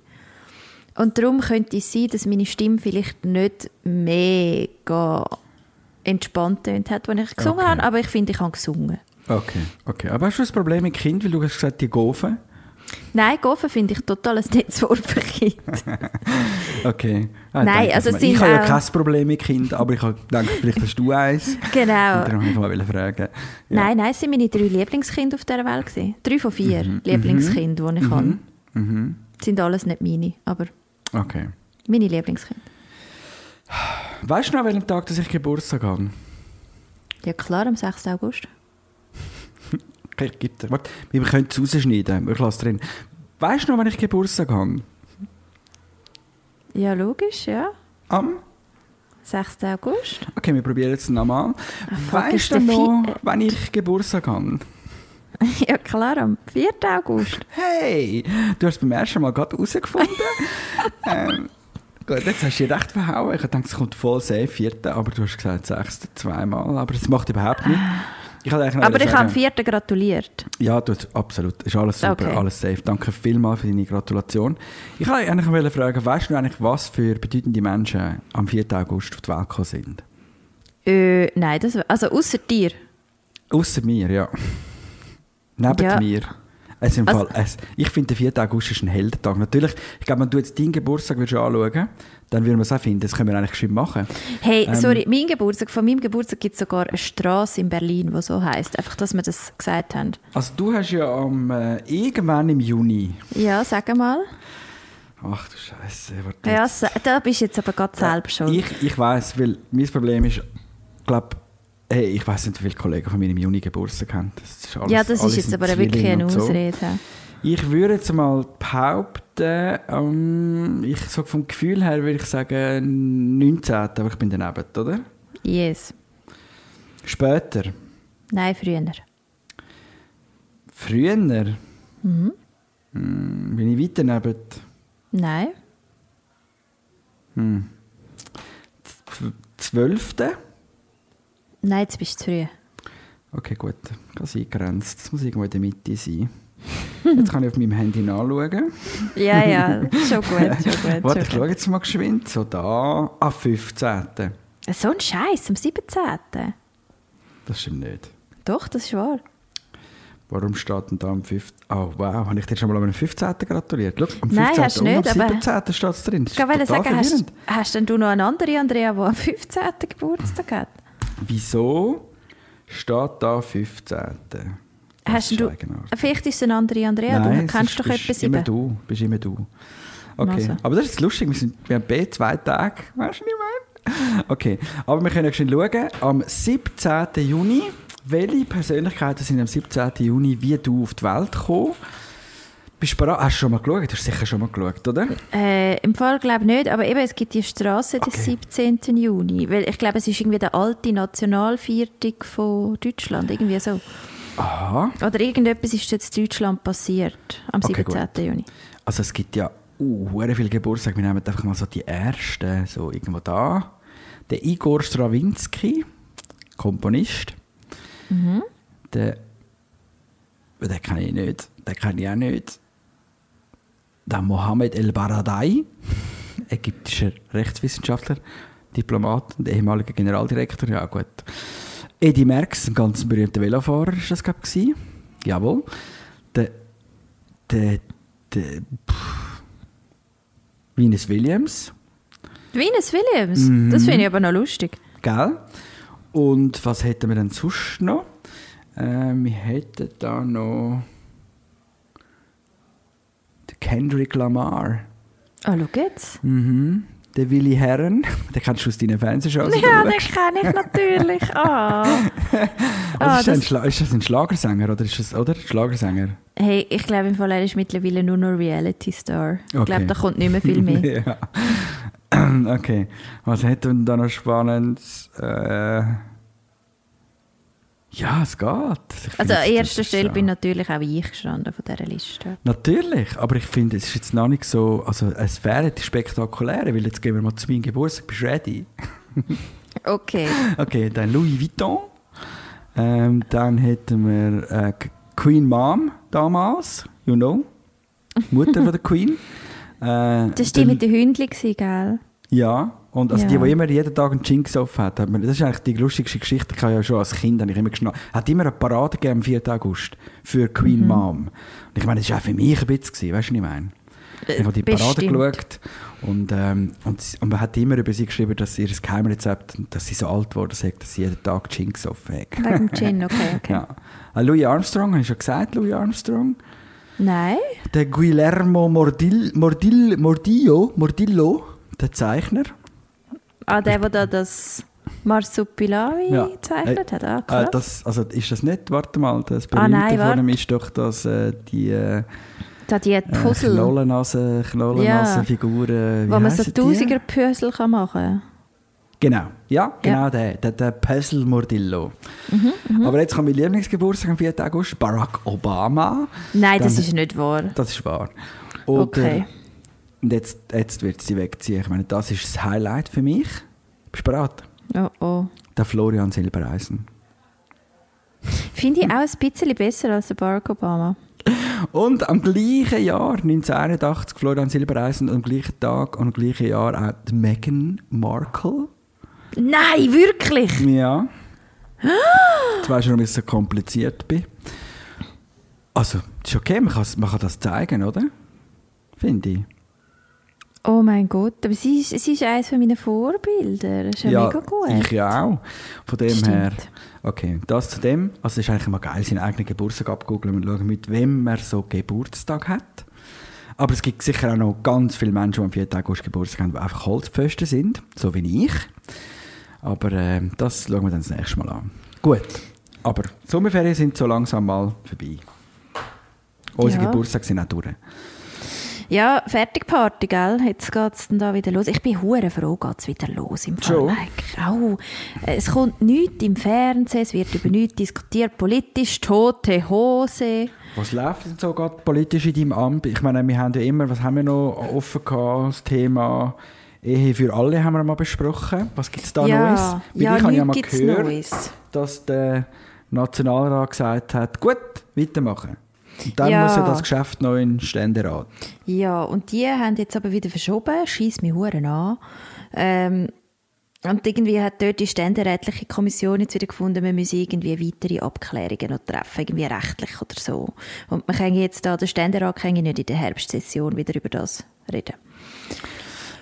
[SPEAKER 2] Und darum könnte es sein, dass meine Stimme vielleicht nicht mega entspannt tönt hat, als ich gesungen
[SPEAKER 3] Okay.
[SPEAKER 2] habe, aber ich finde, ich habe gesungen.
[SPEAKER 3] Okay, okay. Aber hast du ein Problem mit Kind, weil du hast gesagt, die Gofen?
[SPEAKER 2] Nein, Gofen finde ich total ein Netzwort für Kinder.
[SPEAKER 3] Okay. Ah,
[SPEAKER 2] Nein, also es
[SPEAKER 3] ich
[SPEAKER 2] sind
[SPEAKER 3] habe ja kein Problem mit Kind, aber ich habe gedacht, vielleicht hast du eins.
[SPEAKER 2] genau.
[SPEAKER 3] Und darum wollte ich mal fragen. Ja.
[SPEAKER 2] Nein, nein, es sind meine drei Lieblingskinder auf dieser Welt. Gewesen. Drei von vier
[SPEAKER 3] Mhm.
[SPEAKER 2] Lieblingskinder, die ich habe. Sind alles nicht meine, aber
[SPEAKER 3] Okay.
[SPEAKER 2] meine Lieblingskinder.
[SPEAKER 3] Weißt du noch, an welchem Tag dass ich Geburtstag habe?
[SPEAKER 2] Ja klar, am 6. August.
[SPEAKER 3] Okay, gibt. Warte, wir können es rausschneiden. Ich lasse drin. Weißt du noch, wann ich Geburtstag habe?
[SPEAKER 2] Ja, logisch, ja.
[SPEAKER 3] Am?
[SPEAKER 2] 6. August.
[SPEAKER 3] Okay, wir probieren jetzt nochmal.
[SPEAKER 2] fuck,
[SPEAKER 3] Weißt du noch,
[SPEAKER 2] Vi-
[SPEAKER 3] wann ich Geburtstag habe?
[SPEAKER 2] ja klar, am 4. August.
[SPEAKER 3] Hey, du hast beim ersten Mal gerade herausgefunden. ähm, gut, jetzt hast du dich recht verhauen. Ich dachte, es kommt voll safe, vierten, aber du hast gesagt sechsten, zweimal. Aber das macht überhaupt nichts. Ich
[SPEAKER 2] Aber ich habe am 4. gratuliert.
[SPEAKER 3] Ja, du, absolut. Ist alles super,
[SPEAKER 2] Okay.
[SPEAKER 3] alles safe. Danke vielmals für deine Gratulation. Ich wollte eigentlich fragen, weißt du eigentlich, was für bedeutende Menschen am 4. August auf die Welt gekommen sind?
[SPEAKER 2] Äh, nein, das, also außer dir.
[SPEAKER 3] Außer mir, ja. Neben
[SPEAKER 2] Ja.
[SPEAKER 3] mir. Es im
[SPEAKER 2] Also-
[SPEAKER 3] Fall, es, ich finde, der 4. August ist ein Heldentag. Natürlich, ich glaube, wenn du jetzt deinen Geburtstag würdest anschauen dann würden wir es auch finden. Das können wir eigentlich schön machen.
[SPEAKER 2] Hey,
[SPEAKER 3] Ähm,
[SPEAKER 2] sorry, mein Geburtstag, von meinem Geburtstag gibt es sogar eine Straße in Berlin, die so heißt. Einfach, dass wir das gesagt haben.
[SPEAKER 3] Also du hast ja am, äh, irgendwann im Juni...
[SPEAKER 2] Ja, sag mal.
[SPEAKER 3] Ach du Scheiße. warte
[SPEAKER 2] Ja, da bist du jetzt aber gerade selber schon.
[SPEAKER 3] Ich, ich weiß, weil mein Problem ist, glaube hey, ich weiß nicht, wie viele Kollegen von mir im Juni Geburtstag haben. Das ist alles,
[SPEAKER 2] ja, das ist jetzt aber wirklich eine
[SPEAKER 3] und so.
[SPEAKER 2] Ausrede.
[SPEAKER 3] Ich würde jetzt mal behaupten, ähm, ich so vom Gefühl her würde ich sagen 19. Aber ich bin daneben, oder?
[SPEAKER 2] Yes.
[SPEAKER 3] Später.
[SPEAKER 2] Nein, früher.
[SPEAKER 3] Früher.
[SPEAKER 2] Mhm.
[SPEAKER 3] Hm, bin ich weiter neben.
[SPEAKER 2] Nein.
[SPEAKER 3] Z- Zwölfte?
[SPEAKER 2] Nein, jetzt bist du zu früh.
[SPEAKER 3] Okay, gut. Ganz eingegrenzt. Das muss irgendwo in der Mitte sein. Jetzt kann ich auf meinem Handy nachschauen.
[SPEAKER 2] Ja, ja, schon gut, schon gut.
[SPEAKER 3] Warte, ich schaue jetzt mal geschwind. So da. Ah, 15.
[SPEAKER 2] gut. So ein Scheiß am 17.
[SPEAKER 3] Das stimmt nicht.
[SPEAKER 2] Doch, das ist wahr.
[SPEAKER 3] Warum steht denn da am 5. Oh, wow. Habe ich dir schon mal am 15. gratuliert? Schau, am 15.
[SPEAKER 2] Nein, hast du
[SPEAKER 3] und
[SPEAKER 2] nicht,
[SPEAKER 3] am
[SPEAKER 2] aber-
[SPEAKER 3] 17. steht es drin. Das
[SPEAKER 2] Ich
[SPEAKER 3] ist
[SPEAKER 2] wollte sagen, hast, hast denn du noch eine andere Andrea, die am 15. Geburtstag hat?
[SPEAKER 3] Wieso steht da 15.? Das
[SPEAKER 2] Hast
[SPEAKER 3] ist
[SPEAKER 2] du, vielleicht ist es eine andere Andrea,
[SPEAKER 3] Nein,
[SPEAKER 2] du kennst doch etwas
[SPEAKER 3] immer du. Bist immer du. Okay.
[SPEAKER 2] Also.
[SPEAKER 3] Aber das ist lustig. Wir, sind, wir haben B zwei Tage. Weißt du, ich meine? Okay. Aber wir können schon schauen. Am 17. Juni, welche Persönlichkeiten sind am 17. Juni wie du auf die Welt gekommen? Bist du bereit? Hast du schon mal geschaut? Du hast sicher schon mal geschaut, oder?
[SPEAKER 2] Äh, Im Fall glaube ich nicht, aber eben, es gibt die Straße
[SPEAKER 3] Okay.
[SPEAKER 2] des 17. Juni. Weil ich glaube, es ist irgendwie der alte Nationalviertag von Deutschland, irgendwie so.
[SPEAKER 3] Aha.
[SPEAKER 2] Oder irgendetwas ist jetzt in Deutschland passiert am
[SPEAKER 3] Okay,
[SPEAKER 2] 17.
[SPEAKER 3] gut.
[SPEAKER 2] Juni.
[SPEAKER 3] Also es gibt ja uh, viele Geburtstage. Wir nehmen einfach mal so die ersten, so irgendwo da. Der Igor Strawinski, Komponist.
[SPEAKER 2] Mhm.
[SPEAKER 3] Der, den kenne ich nicht. Den kenne ich auch nicht. Der Mohammed El Baradei, ägyptischer Rechtswissenschaftler, Diplomat und ehemaliger Generaldirektor. Ja gut. Eddie Merckx, ein ganz berühmter Velofahrer, ist das glaube ich. Jawohl. Der, der, der, Venus Williams,
[SPEAKER 2] Venus Williams,
[SPEAKER 3] Mhm.
[SPEAKER 2] das finde ich aber noch lustig.
[SPEAKER 3] gell? Und was hätten wir denn sonst noch? Äh, wir hätten da noch Kendrick Lamar.
[SPEAKER 2] Ah, schau jetzt.
[SPEAKER 3] Mhm. Der Willi Herren, den kennst du aus deinen Fernsehshows.
[SPEAKER 2] Ja, den kenne ich natürlich. Ah.
[SPEAKER 3] Also ist, das ein Schla ist das ein Schlagersänger oder ist das, oder? Schlagersänger?
[SPEAKER 2] hey, ich glaube im Fall, er ist mittlerweile nur noch Reality-Star. Ich
[SPEAKER 3] Okay.
[SPEAKER 2] glaube, da kommt nicht mehr viel mehr.
[SPEAKER 3] ja. Okay. Was hätten wir da noch Spannendes? Äh, ja, es geht. Ich
[SPEAKER 2] Also an erster Stelle bin natürlich auch ich gestanden von dieser Liste.
[SPEAKER 3] Natürlich, aber ich finde, es ist jetzt noch nicht so, also es wäre die spektakuläre, weil jetzt gehen wir mal zu meinem Geburtstag, bist du ready?
[SPEAKER 2] Okay.
[SPEAKER 3] Okay, dann Louis Vuitton. Ähm, dann hätten wir äh, Queen Mom damals, you know, Mutter von der Queen. Äh,
[SPEAKER 2] Das war die mit den Hündchen, gell?
[SPEAKER 3] Ja, und also
[SPEAKER 2] Ja.
[SPEAKER 3] die, die immer jeden Tag einen Jinx auf hat, hat man, das ist eigentlich die lustigste Geschichte, ich habe ja schon als Kind habe ich immer geschnallt, hat immer eine Parade gegeben am 4. August für Queen
[SPEAKER 2] Mhm.
[SPEAKER 3] Mom. Und ich meine, das war auch für mich ein bisschen, gewesen, weißt du, was ich meine? Ich habe die Parade
[SPEAKER 2] Bestimmt.
[SPEAKER 3] geschaut und, ähm, und, und man hat immer über sie geschrieben, dass sie ihr Geheimrezept, dass sie so alt geworden sagt, dass sie jeden Tag Jinx auf hat.
[SPEAKER 2] Wegen dem Gin, okay, okay.
[SPEAKER 3] Ja. Äh, Louis Armstrong, habe ich schon gesagt, Louis Armstrong.
[SPEAKER 2] Nein?
[SPEAKER 3] Der Guillermo Mordil, Mordil, Mordillo, Mordillo, der Zeichner.
[SPEAKER 2] Ah, der, der da das Marsupilami
[SPEAKER 3] Ja.
[SPEAKER 2] gezeichnet hat? Ah,
[SPEAKER 3] Äh,
[SPEAKER 2] krass.
[SPEAKER 3] das, also ist das nicht, warte mal, das
[SPEAKER 2] Ah,
[SPEAKER 3] Berühmte
[SPEAKER 2] nein,
[SPEAKER 3] von ihm ist doch, dass äh, die äh,
[SPEAKER 2] da die
[SPEAKER 3] äh,
[SPEAKER 2] Puzzle,
[SPEAKER 3] Knollennase, Knollennase-Figuren,
[SPEAKER 2] wo man so tausiger Puzzle kann machen kann.
[SPEAKER 3] Genau, ja, genau der, der, der Puzzle Mordillo.
[SPEAKER 2] Mhm,
[SPEAKER 3] Aber jetzt kommt mein Lieblingsgeburtstag am 4. August, Barack Obama.
[SPEAKER 2] Nein, das
[SPEAKER 3] Dann-
[SPEAKER 2] ist nicht wahr.
[SPEAKER 3] Das ist wahr. Oder,
[SPEAKER 2] Okay.
[SPEAKER 3] Und jetzt, jetzt wird sie wegziehen. Ich meine, das ist das Highlight für mich. Bist du bereit?
[SPEAKER 2] Oh, oh.
[SPEAKER 3] Der Florian Silbereisen.
[SPEAKER 2] Finde ich auch ein bisschen besser als der Barack Obama.
[SPEAKER 3] Und am gleichen Jahr, 1981, Florian Silbereisen, und am gleichen Tag und am gleichen Jahr auch die Meghan Markle.
[SPEAKER 2] Nein, wirklich?
[SPEAKER 3] Ja. Jetzt weißt du, warum ich so kompliziert bin. Also, ist okay, man, kann's- man kann das zeigen, oder? Finde ich.
[SPEAKER 2] Oh mein Gott, aber sie ist, sie ist eines meiner Vorbilder. Das ist ja, mega gut.
[SPEAKER 3] ich ja auch. Von dem
[SPEAKER 2] Stimmt.
[SPEAKER 3] her. Okay, das zu dem. Also, es ist eigentlich immer geil, seinen eigenen Geburtstag abgoogeln und schauen, mit wem man so Geburtstag hat. Aber es gibt sicher auch noch ganz viele Menschen, die am 4. August Geburtstag haben, die einfach Holzpfosten sind, so wie ich. Aber äh, das schauen wir dann das nächste Mal an. Gut, aber die Sommerferien sind so langsam mal vorbei. Unsere
[SPEAKER 2] Ja.
[SPEAKER 3] Geburtstage sind auch durch.
[SPEAKER 2] Ja, fertig Party, gell? Jetzt geht es dann da wieder los. Ich bin hure froh, geht es wieder los im Fall. Au. Es kommt nichts im Fernsehen, es wird über nichts diskutiert, politisch, tote Hose.
[SPEAKER 3] Was läuft denn so gerade politisch in deinem Amt? Ich meine, wir haben ja immer, was haben wir noch offen gehabt? Das Thema Ehe für alle haben wir mal besprochen. Was gibt es da
[SPEAKER 2] ja,
[SPEAKER 3] Neues? Weil
[SPEAKER 2] ja
[SPEAKER 3] ich habe ja mal gehört,
[SPEAKER 2] Neues.
[SPEAKER 3] dass der Nationalrat gesagt hat, gut, weitermachen. Und dann
[SPEAKER 2] Ja.
[SPEAKER 3] muss ja das Geschäft noch in den Ständerat.
[SPEAKER 2] Ja, und die haben jetzt aber wieder verschoben, schießt mich hure an. Ähm, und irgendwie hat dort die ständerätliche Kommission jetzt wieder gefunden, wir müssen irgendwie weitere Abklärungen noch treffen, irgendwie rechtlich oder so. Und man kann jetzt da, der Ständerat kann nicht in der Herbstsession wieder über das reden.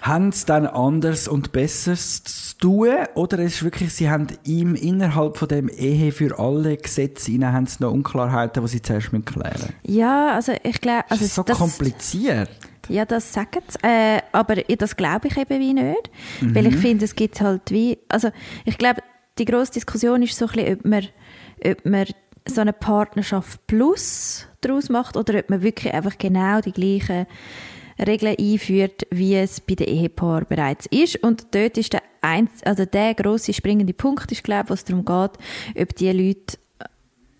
[SPEAKER 3] Haben sie dann anders und Besseres zu tun? Oder ist es wirklich, sie haben ihm innerhalb von dem Ehe für alle Gesetz hinein, haben sie noch Unklarheiten, die sie zuerst müssen klären?
[SPEAKER 2] Ja, also ich glaube... Also
[SPEAKER 3] das ist so
[SPEAKER 2] das,
[SPEAKER 3] kompliziert.
[SPEAKER 2] Ja, das sagen sie. Äh, aber das glaube ich eben wie nicht. Weil ich finde, es gibt halt wie... Also ich glaube, die grosse Diskussion ist so ein bisschen, ob man, ob man so eine Partnerschaft plus daraus macht oder ob man wirklich einfach genau die gleichen Regeln einführt, wie es bei den Ehepaaren bereits ist. Und dort ist der, ein, also der grosse springende Punkt, ist, glaube ich, was darum geht, ob die Leute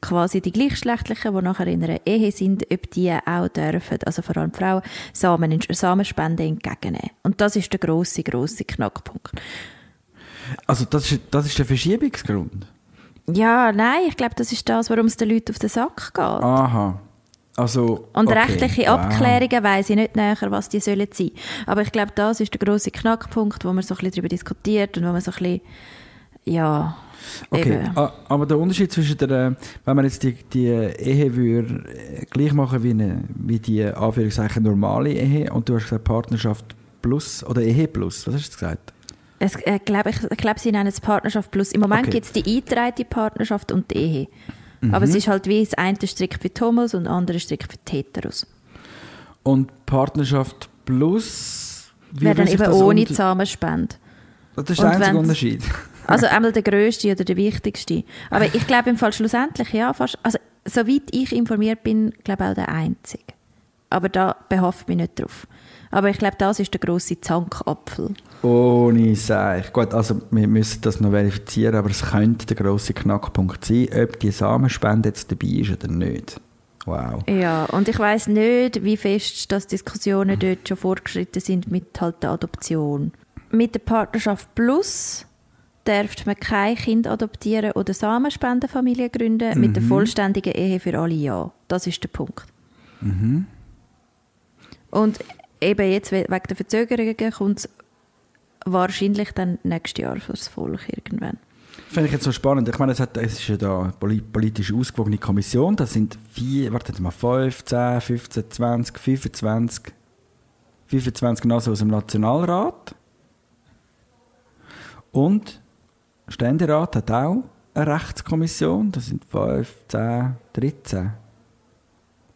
[SPEAKER 2] quasi die Gleichgeschlechtlichen, die nachher in einer Ehe sind, ob die auch dürfen, also vor allem Frauen, Samen, Samenspende entgegennehmen. Und das ist der grosse, grosse Knackpunkt.
[SPEAKER 3] Also das ist, das ist der Verschiebungsgrund?
[SPEAKER 2] Ja, nein, ich glaube, das ist das, warum es den Leuten auf den Sack geht.
[SPEAKER 3] Aha. Also,
[SPEAKER 2] Und
[SPEAKER 3] okay.
[SPEAKER 2] rechtliche
[SPEAKER 3] Wow.
[SPEAKER 2] Abklärungen weiss ich nicht näher, was die sollen sein. Aber ich glaube, das ist der grosse Knackpunkt, wo man so ein bisschen darüber diskutiert und wo man so ein bisschen, ja,
[SPEAKER 3] Okay,
[SPEAKER 2] eben.
[SPEAKER 3] aber der Unterschied zwischen der, wenn man jetzt die, die Ehe würde äh, gleich machen wie, eine, wie die Anführungszeichen normale Ehe und du hast gesagt Partnerschaft Plus oder Ehe Plus, was hast du gesagt?
[SPEAKER 2] Es, äh, glaub, ich ich glaube, sie nennen es Partnerschaft plus. Im Moment
[SPEAKER 3] Okay.
[SPEAKER 2] gibt es die eingetragene Partnerschaft und die Ehe.
[SPEAKER 3] Mhm.
[SPEAKER 2] Aber es ist halt wie das eine strikt für Thomas und das andere strikt für die Heteros.
[SPEAKER 3] Und Partnerschaft Plus,
[SPEAKER 2] Wäre dann eben ohne Zusammenspende.
[SPEAKER 3] Das ist
[SPEAKER 2] Und
[SPEAKER 3] der einzige Unterschied.
[SPEAKER 2] Also einmal der grösste oder der wichtigste. Aber ich glaube im Fall schlussendlich, ja, fast, also soweit ich informiert bin, glaube ich auch der einzige. Aber da behaftet mich nicht drauf. Aber ich glaube, das ist der grosse Zankapfel.
[SPEAKER 3] Ohne Seich. Gut, also wir müssen das noch verifizieren, aber es könnte der grosse Knackpunkt sein, ob die Samenspende jetzt dabei ist oder nicht. Wow.
[SPEAKER 2] Ja, und ich weiß nicht, wie fest dass Diskussionen dort schon fortgeschritten sind mit halt der Adoption. Mit der Partnerschaft Plus darf man kein Kind adoptieren oder Samenspendenfamilie gründen. Mit der vollständigen Ehe für alle ja. Das ist der Punkt. Und eben jetzt we- wegen der Verzögerungen kommt es wahrscheinlich dann nächstes Jahr fürs Volk irgendwann.
[SPEAKER 3] Finde ich jetzt so spannend. Ich meine, es, hat, es ist ja da eine poli- politisch ausgewogene Kommission. Das sind vier, wartet mal, 15, 15, 20, 25, 25 Nasen aus dem Nationalrat. Und der Ständerat hat auch eine Rechtskommission. Das sind 5, 10, 13.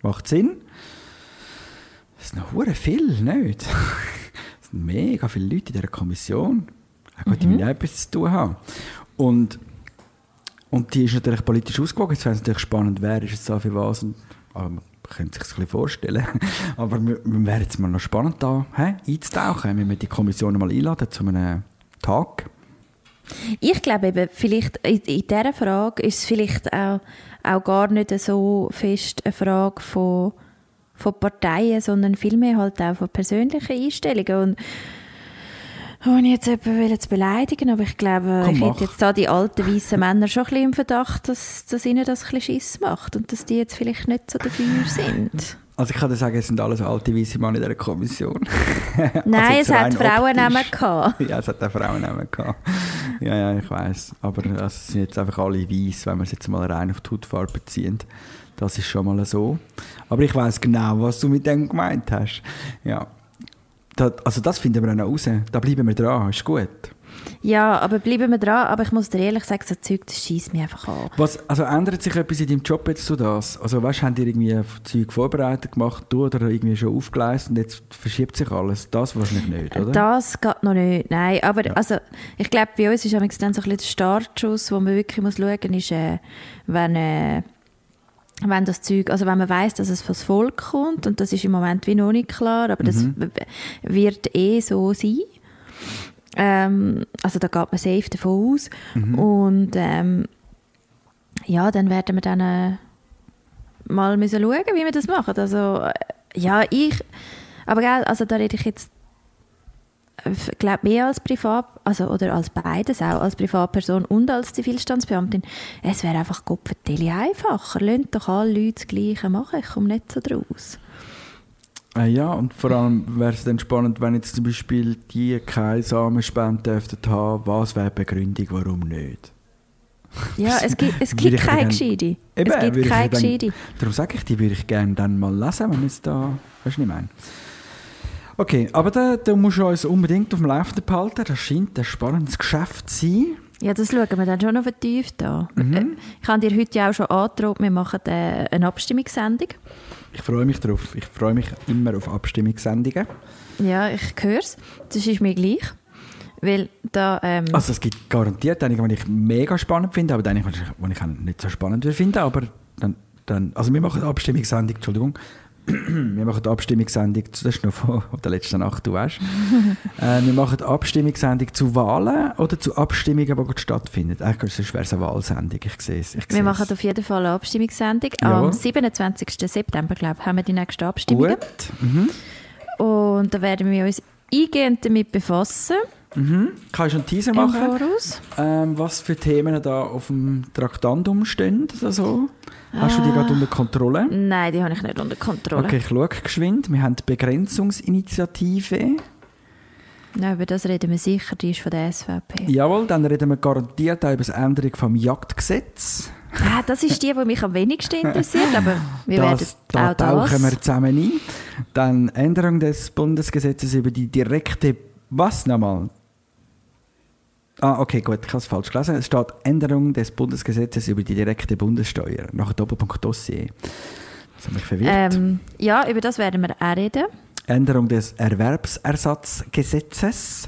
[SPEAKER 3] Macht Sinn. Das ist noch hure viel, nicht? Es sind mega viele Leute in dieser Kommission. Gut, die müssen auch etwas zu tun haben. Und, und die ist natürlich politisch ausgewogen. Jetzt wäre es natürlich spannend, wer ist jetzt da für was. Und, aber man könnte sich das ein bisschen vorstellen. aber wir, wir wäre jetzt mal noch spannend, da hä, einzutauchen. Wir müssen die Kommission mal einladen zu einem Tag.
[SPEAKER 2] Ich glaube eben, vielleicht in, in dieser Frage ist es vielleicht auch, auch gar nicht so fest eine Frage von, von Parteien, sondern vielmehr halt auch von persönlichen Einstellungen. Und ohne jetzt jemanden zu beleidigen, aber ich glaube,
[SPEAKER 3] Komm,
[SPEAKER 2] ich hätte jetzt da die alten weißen Männer schon ein bisschen im Verdacht, dass, dass ihnen das ein bisschen Schiss macht und dass die jetzt vielleicht nicht so dafür sind.
[SPEAKER 3] Also ich kann dir sagen, es sind alles alte weiße Männer in dieser Kommission.
[SPEAKER 2] Nein,
[SPEAKER 3] Also
[SPEAKER 2] es hat Frauennamen gehabt.
[SPEAKER 3] Ja, es hat auch Frauennamen gehabt. Ja, ja, ich weiß. Aber also, es sind jetzt einfach alle weiß, wenn wir es jetzt mal rein auf die Hautfarbe beziehen. Das ist schon mal so. Aber ich weiß genau, was du mit dem gemeint hast. Ja. Da, also das finden wir auch raus. Da bleiben wir dran, ist gut.
[SPEAKER 2] Ja, aber bleiben wir dran. Aber ich muss dir ehrlich sagen, so Zeug, das schießt mich einfach an.
[SPEAKER 3] Was, also ändert sich etwas in deinem Job jetzt zu das? Also weißt, haben die irgendwie Zeug vorbereitet gemacht, du oder irgendwie schon aufgeleistet und jetzt verschiebt sich alles? Das wahrscheinlich nicht, oder?
[SPEAKER 2] Das geht noch nicht, nein. Aber also, ich glaube, bei uns ist dann so ein bisschen der Startschuss, wo man wirklich muss schauen muss, ist, äh, wenn, äh, wenn das Zeug, also wenn man weiß, dass es fürs Volk kommt, und das ist im Moment wie noch nicht klar, aber das w- wird eh so sein. Ähm, also da geht man safe davon aus. Und ähm, ja, dann werden wir dann äh, mal müssen schauen, wie wir das machen. Also äh, ja, ich, aber also da rede ich jetzt glaube mehr als Privat, also oder als beides auch, als Privatperson und als Zivilstandsbeamtin. Es wäre einfach Kopfvertelle einfacher. Lasst doch alle Leute das Gleiche machen. Ich komme nicht so draus.
[SPEAKER 3] Äh, ja, und vor allem wäre es dann spannend, wenn jetzt zum Beispiel die keine Samenspende dürften haben, was wäre die Begründung, warum nicht?
[SPEAKER 2] Ja, es gibt, es gibt keine.
[SPEAKER 3] Eben,
[SPEAKER 2] Es gibt keine Gescheite.
[SPEAKER 3] Darum sage ich, die würde ich gerne dann mal lesen, wenn es da, weißt du, was ich meine? Okay, aber da, da musst du uns unbedingt auf dem Laufenden behalten. Das scheint ein spannendes Geschäft zu sein.
[SPEAKER 2] Ja, das schauen wir dann schon noch vertieft an.
[SPEAKER 3] Mhm.
[SPEAKER 2] Äh, Ich habe dir heute ja auch schon angedroht, wir machen äh, eine Abstimmungssendung.
[SPEAKER 3] Ich freue mich drauf. Ich freue mich immer auf Abstimmungssendungen.
[SPEAKER 2] Ja, ich höre es. Das ist mir gleich. Weil da... Ähm,
[SPEAKER 3] Also es gibt garantiert einige, die ich mega spannend finde, aber einige, die ich, nicht so spannend finden. Aber dann, dann, also wir machen eine Abstimmungssendung, Entschuldigung. Wir machen eine Abstimmungssendung, zu- das ist noch von der letzten Nacht, du weißt. äh, wir machen eine Abstimmungssendung zu Wahlen oder zu Abstimmungen, die gerade stattfinden. Eigentlich sonst wäre es eine Wahlsendung, ich sehe es. Ich sehe
[SPEAKER 2] wir machen
[SPEAKER 3] es.
[SPEAKER 2] auf jeden Fall eine Abstimmungssendung.
[SPEAKER 3] Jawohl.
[SPEAKER 2] Am 27. September, glaube ich, haben wir die nächste Abstimmung.
[SPEAKER 3] Gut. Mhm.
[SPEAKER 2] Und da werden wir uns eingehend damit befassen.
[SPEAKER 3] Mhm. Kann ich schon einen Teaser
[SPEAKER 2] Im
[SPEAKER 3] machen?
[SPEAKER 2] Voraus.
[SPEAKER 3] Ähm, was für Themen da auf dem Traktandum stehen? oder so? Hast du die gerade unter Kontrolle?
[SPEAKER 2] Nein, die habe ich nicht unter Kontrolle.
[SPEAKER 3] Okay, ich schaue geschwind. Wir haben die Begrenzungsinitiative.
[SPEAKER 2] Nein, über das reden wir sicher, die ist von der SVP.
[SPEAKER 3] Jawohl, dann reden wir garantiert auch über die Änderung vom Jagdgesetz.
[SPEAKER 2] Ah, das ist die, die mich am wenigsten interessiert, aber wir werden
[SPEAKER 3] Das, da
[SPEAKER 2] auch das...
[SPEAKER 3] tauchen wir zusammen ein. Dann Änderung des Bundesgesetzes über die direkte... Was nochmal? Ah, okay, gut, ich habe es falsch gelesen. Es steht Änderung des Bundesgesetzes über die direkte Bundessteuer. Nach Doppelpunkt Dossier. Das hat mich verwirrt.
[SPEAKER 2] ähm, ja, über das werden wir auch reden.
[SPEAKER 3] Änderung des Erwerbsersatzgesetzes.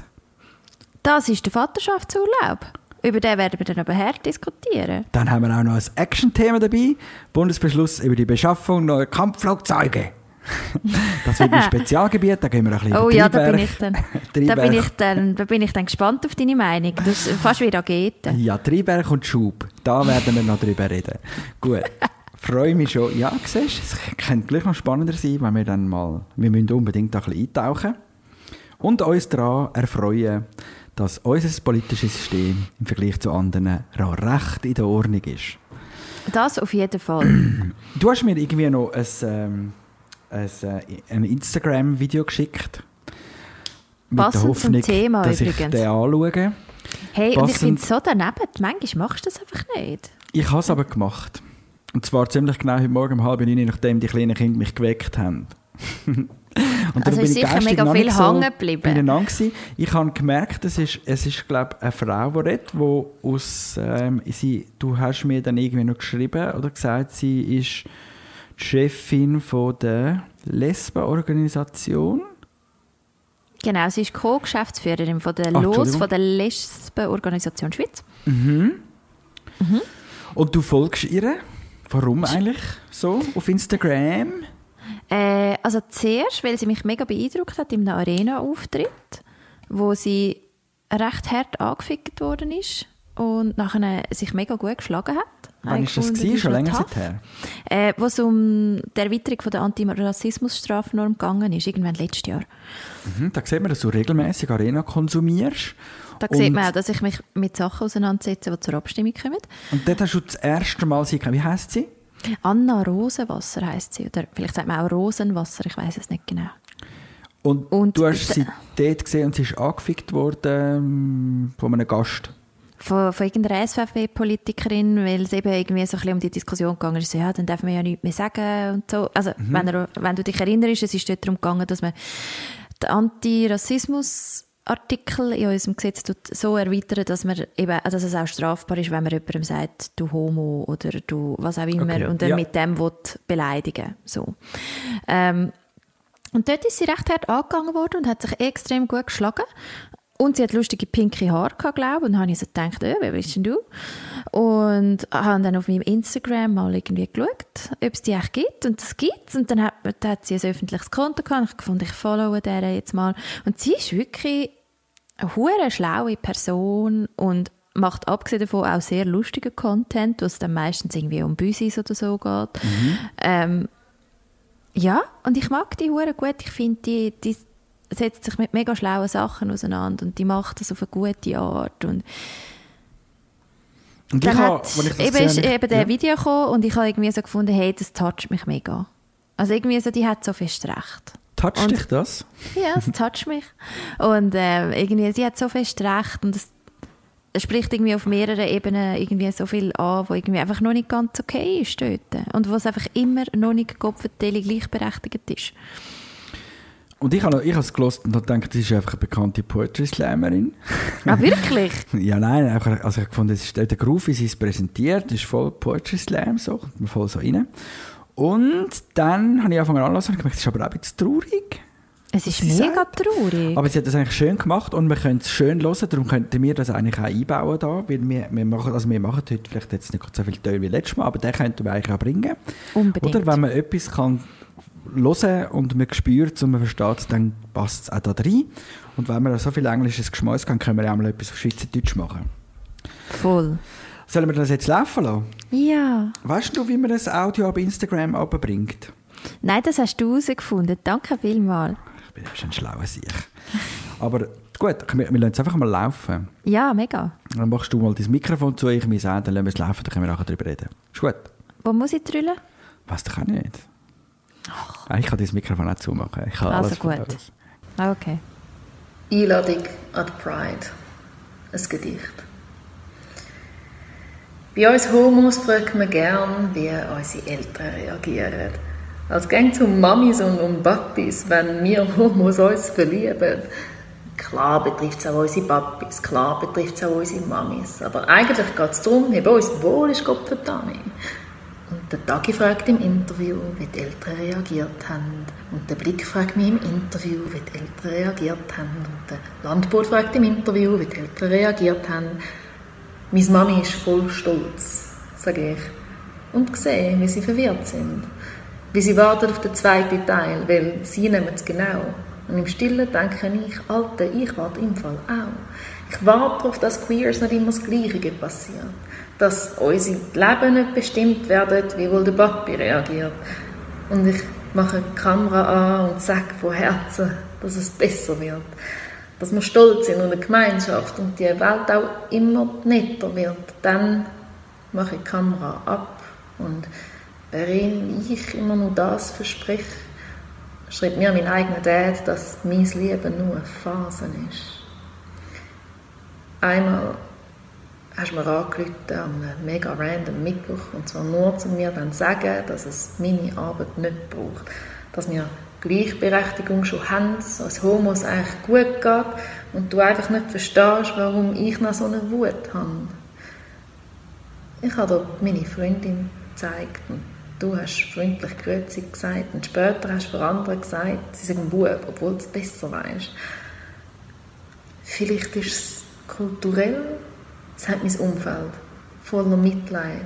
[SPEAKER 2] Das ist der Vaterschaftsurlaub. Über den werden wir dann aber hart diskutieren.
[SPEAKER 3] Dann haben wir auch noch ein Action-Thema dabei. Bundesbeschluss über die Beschaffung neuer Kampfflugzeuge. das wird ein Spezialgebiet, da gehen wir ein bisschen
[SPEAKER 2] Oh ja, da bin ich dann, da bin ich dann, da bin ich dann gespannt auf deine Meinung. Das ist fast wie Raketen.
[SPEAKER 3] Ja, Triebwerk und Schub, da werden wir noch drüber reden. Gut, freue mich schon. Ja, siehst du, es könnte gleich noch spannender sein, wenn wir dann mal, wir müssen unbedingt ein bisschen eintauchen und uns daran erfreuen, dass unser politisches System im Vergleich zu anderen recht in der Ordnung ist.
[SPEAKER 2] Das auf jeden Fall.
[SPEAKER 3] Du hast mir irgendwie noch ein, ähm, ein, äh, ein Instagram-Video geschickt. Mit
[SPEAKER 2] Passend zum Thema
[SPEAKER 3] dass
[SPEAKER 2] übrigens.
[SPEAKER 3] ich den anschaue.
[SPEAKER 2] Hey, und ich
[SPEAKER 3] Passend-
[SPEAKER 2] finde es so daneben. Manchmal machst du das einfach nicht.
[SPEAKER 3] Ich habe es aber gemacht. Und zwar ziemlich genau heute Morgen um halb neun, nachdem die kleinen Kinder mich geweckt haben. Und
[SPEAKER 2] Also ist sicher mega viel
[SPEAKER 3] so
[SPEAKER 2] hängen geblieben.
[SPEAKER 3] Ich habe gemerkt, es ist, es ist glaube eine Frau, die redet, die aus, ähm, sie, du hast mir dann irgendwie noch geschrieben oder gesagt, sie ist die Chefin von der Lesbenorganisation.
[SPEAKER 2] Genau, sie ist Co-Geschäftsführerin von der
[SPEAKER 3] Ah,
[SPEAKER 2] LOS, von der Lesbenorganisation Schweiz.
[SPEAKER 3] Und du folgst ihr? Warum eigentlich so auf Instagram?
[SPEAKER 2] Äh, also zuerst, weil sie mich mega beeindruckt hat in einem Arena-Auftritt, wo sie recht hart angefickt worden ist und nachher sich mega gut geschlagen hat.
[SPEAKER 3] Wann
[SPEAKER 2] Habe
[SPEAKER 3] ist das gewesen? Schon länger
[SPEAKER 2] tough.
[SPEAKER 3] seither?
[SPEAKER 2] Äh, wo es um die Erweiterung von der Antirassismus-Strafnorm gegangen ist, irgendwann letztes Jahr.
[SPEAKER 3] Mhm, da sieht man, dass du regelmäßig Arena konsumierst.
[SPEAKER 2] Da
[SPEAKER 3] Und-
[SPEAKER 2] sieht man auch, dass ich mich mit Sachen auseinandersetze, die zur Abstimmung kommen.
[SPEAKER 3] Und dort hast du das erste Mal sie. Wie heisst sie?
[SPEAKER 2] Anna Rosenwasser heißt sie. Oder vielleicht sagt man auch Rosenwasser, ich weiß es nicht genau.
[SPEAKER 3] Und,
[SPEAKER 2] Und
[SPEAKER 3] du hast sie dort gesehen und sie ist angefickt worden ähm, von einem Gast.
[SPEAKER 2] Von, von irgendeiner SVP-Politikerin, weil es eben irgendwie so ein bisschen um die Diskussion gegangen ist, so, ja, dann darf man ja nichts mehr sagen und so. Also,
[SPEAKER 3] Mhm.
[SPEAKER 2] wenn, er, wenn du dich erinnerst, es ist dort darum gegangen, dass man den Antirassismus-Artikel in unserem Gesetz so erweitern, dass, man eben, dass es auch strafbar ist, wenn man jemandem sagt, du Homo oder du was auch immer
[SPEAKER 3] Okay,
[SPEAKER 2] und dann
[SPEAKER 3] ja.
[SPEAKER 2] mit dem will beleidigen so. Ähm, und dort ist sie recht hart angegangen worden und hat sich extrem gut geschlagen. Und sie hat lustige pinke Haare gehabt, glaube ich. Und dann habe ich so gedacht, äh, wer bist denn du? Und habe dann auf meinem Instagram mal irgendwie geschaut, ob es die echt gibt. Und das gibt Und dann hat, dann hat sie ein öffentliches Konto gehabt. Ich gefunden, ich followe der jetzt mal. Und sie ist wirklich eine hure schlaue Person und macht abgesehen davon auch sehr lustigen Content, was dann meistens irgendwie um Büsis oder so geht. Ähm, ja, und ich mag die hure gut. Ich finde, die, die setzt sich mit mega schlauen Sachen auseinander und die macht das auf eine gute Art. Und
[SPEAKER 3] Und
[SPEAKER 2] dann
[SPEAKER 3] ich habe,
[SPEAKER 2] hat
[SPEAKER 3] das
[SPEAKER 2] eben, ist
[SPEAKER 3] habe,
[SPEAKER 2] eben der
[SPEAKER 3] ja.
[SPEAKER 2] Video gekommen und ich habe irgendwie so gefunden, hey, das toucht mich mega. Also irgendwie so, die hat so fest recht.
[SPEAKER 3] Toucht dich das?
[SPEAKER 2] Ja, es toucht mich. Und äh, irgendwie, sie hat so fest recht und es, spricht irgendwie auf mehreren Ebenen irgendwie so viel an, wo irgendwie einfach noch nicht ganz okay ist dort. Und wo es einfach immer noch nicht gleichberechtigt ist.
[SPEAKER 3] Und ich habe, ich es gelesen und habe gedacht, das ist einfach eine bekannte Poetry Slammerin.
[SPEAKER 2] Ah, wirklich?
[SPEAKER 3] Ja, nein, einfach, also ich fand, es ist, der Groove, wie sie es präsentiert, ist voll Poetry Slam, so, kommt voll so rein. Und dann habe ich angefangen anzulassen und gemerkt, es ist aber auch ein bisschen traurig.
[SPEAKER 2] Es ist mega
[SPEAKER 3] sagt-
[SPEAKER 2] traurig.
[SPEAKER 3] Aber sie hat das eigentlich schön gemacht und wir können es schön hören, darum könnten wir das eigentlich auch einbauen da, weil wir, wir machen, also wir machen heute vielleicht jetzt nicht so viel Töne wie letztes Mal, aber den könnten wir eigentlich auch bringen.
[SPEAKER 2] Unbedingt.
[SPEAKER 3] Oder wenn man etwas kann hören und man spürt und man versteht es, dann passt es auch da rein. Und wenn wir so viel englisches Geschmäus haben, können wir auch mal etwas auf Schweizerdeutsch machen.
[SPEAKER 2] Voll.
[SPEAKER 3] Sollen wir das jetzt laufen lassen?
[SPEAKER 2] Ja.
[SPEAKER 3] Weißt du, wie man das Audio auf Instagram abbringt?
[SPEAKER 2] Nein, das hast du herausgefunden. Danke vielmals.
[SPEAKER 3] Ich bin schon ein schlauer Sieg. Aber gut, wir, wir lassen es einfach mal laufen.
[SPEAKER 2] Ja, mega.
[SPEAKER 3] Dann machst du mal dein Mikrofon zu, ich mein auch, dann lassen wir es laufen, dann können wir nachher darüber reden. Ist gut?
[SPEAKER 2] Wo muss ich drüllen?
[SPEAKER 3] Was, das kann ich nicht. Ah, Ich kann dein Mikrofon auch zumachen. Ich kann
[SPEAKER 2] Also
[SPEAKER 3] alles
[SPEAKER 2] gut.
[SPEAKER 3] alles.
[SPEAKER 2] Ah, Okay.
[SPEAKER 4] Einladung an die Pride. Ein Gedicht. Bei uns Homos fragt man gern, wie unsere Eltern reagieren. Als geht es um Mamis und um Papis, wenn wir Homos uns verlieben. Klar betrifft es auch unsere Papis, klar betrifft es auch unsere Mamis. Aber eigentlich geht es darum, wie bei uns wohl ist Gott verdammt. Und der Tagi fragt im Interview, wie die Eltern reagiert haben. Und der Blick fragt mich im Interview, wie die Eltern reagiert haben. Und der Landboot fragt im Interview, wie die Eltern reagiert haben. Meine Mami ist voll stolz, sage ich. Und sehe, wie sie verwirrt sind. Wie sie warten auf den zweiten Teil, weil sie nehmen es genau. Und im Stillen denke ich, Alter, ich warte im Fall auch. Ich warte darauf, dass Queers nicht immer das Gleiche passiert. Dass unsere Leben nicht bestimmt werden, wie wohl der Papi reagiert. Und ich mache die Kamera an und sage von Herzen, dass es besser wird dass wir stolz sind und eine Gemeinschaft und die Welt auch immer netter wird, dann mache ich die Kamera ab und während ich immer nur das verspreche, schreibt mir mein eigener Dad, dass mein Leben nur eine Phase ist. Einmal hast du mir angerufen an einem mega random Mittwoch und zwar nur zu mir dann sagen, dass es meine Arbeit nicht braucht, dass wir Gleichberechtigung schon haben, so als Homos eigentlich gut geht und du einfach nicht verstehst, warum ich noch so eine Wut habe. Ich habe dort meine Freundin gezeigt und du hast freundlich Grüezi gesagt und später hast du für andere gesagt, sie sind ein Bub, obwohl du es besser weißt. Vielleicht ist es kulturell, hat mein Umfeld voller Mitleid.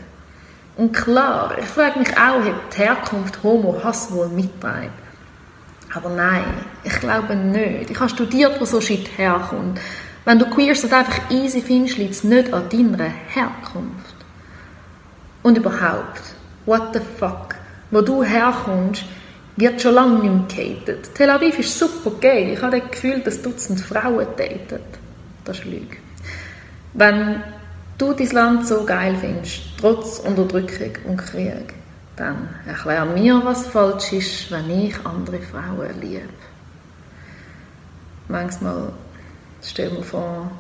[SPEAKER 4] Und klar, ich frage mich auch, ob die Herkunft Homo Hass wohl mitträgt. Aber nein, ich glaube nicht. Ich habe studiert, wo so Shit herkommt. Wenn du Queers einfach easy findest, liegt es nicht an deiner Herkunft. Und überhaupt, what the fuck? Wo du herkommst, wird schon lange nicht mehr gehatet. Tel Aviv ist super gay. Ich habe das Gefühl, dass Dutzend Frauen daten. Das ist Lüge. Wenn du dein Land so geil findest, trotz Unterdrückung und Krieg, dann erklär mir, was falsch ist, wenn ich andere Frauen liebe. Manchmal stell mir vor,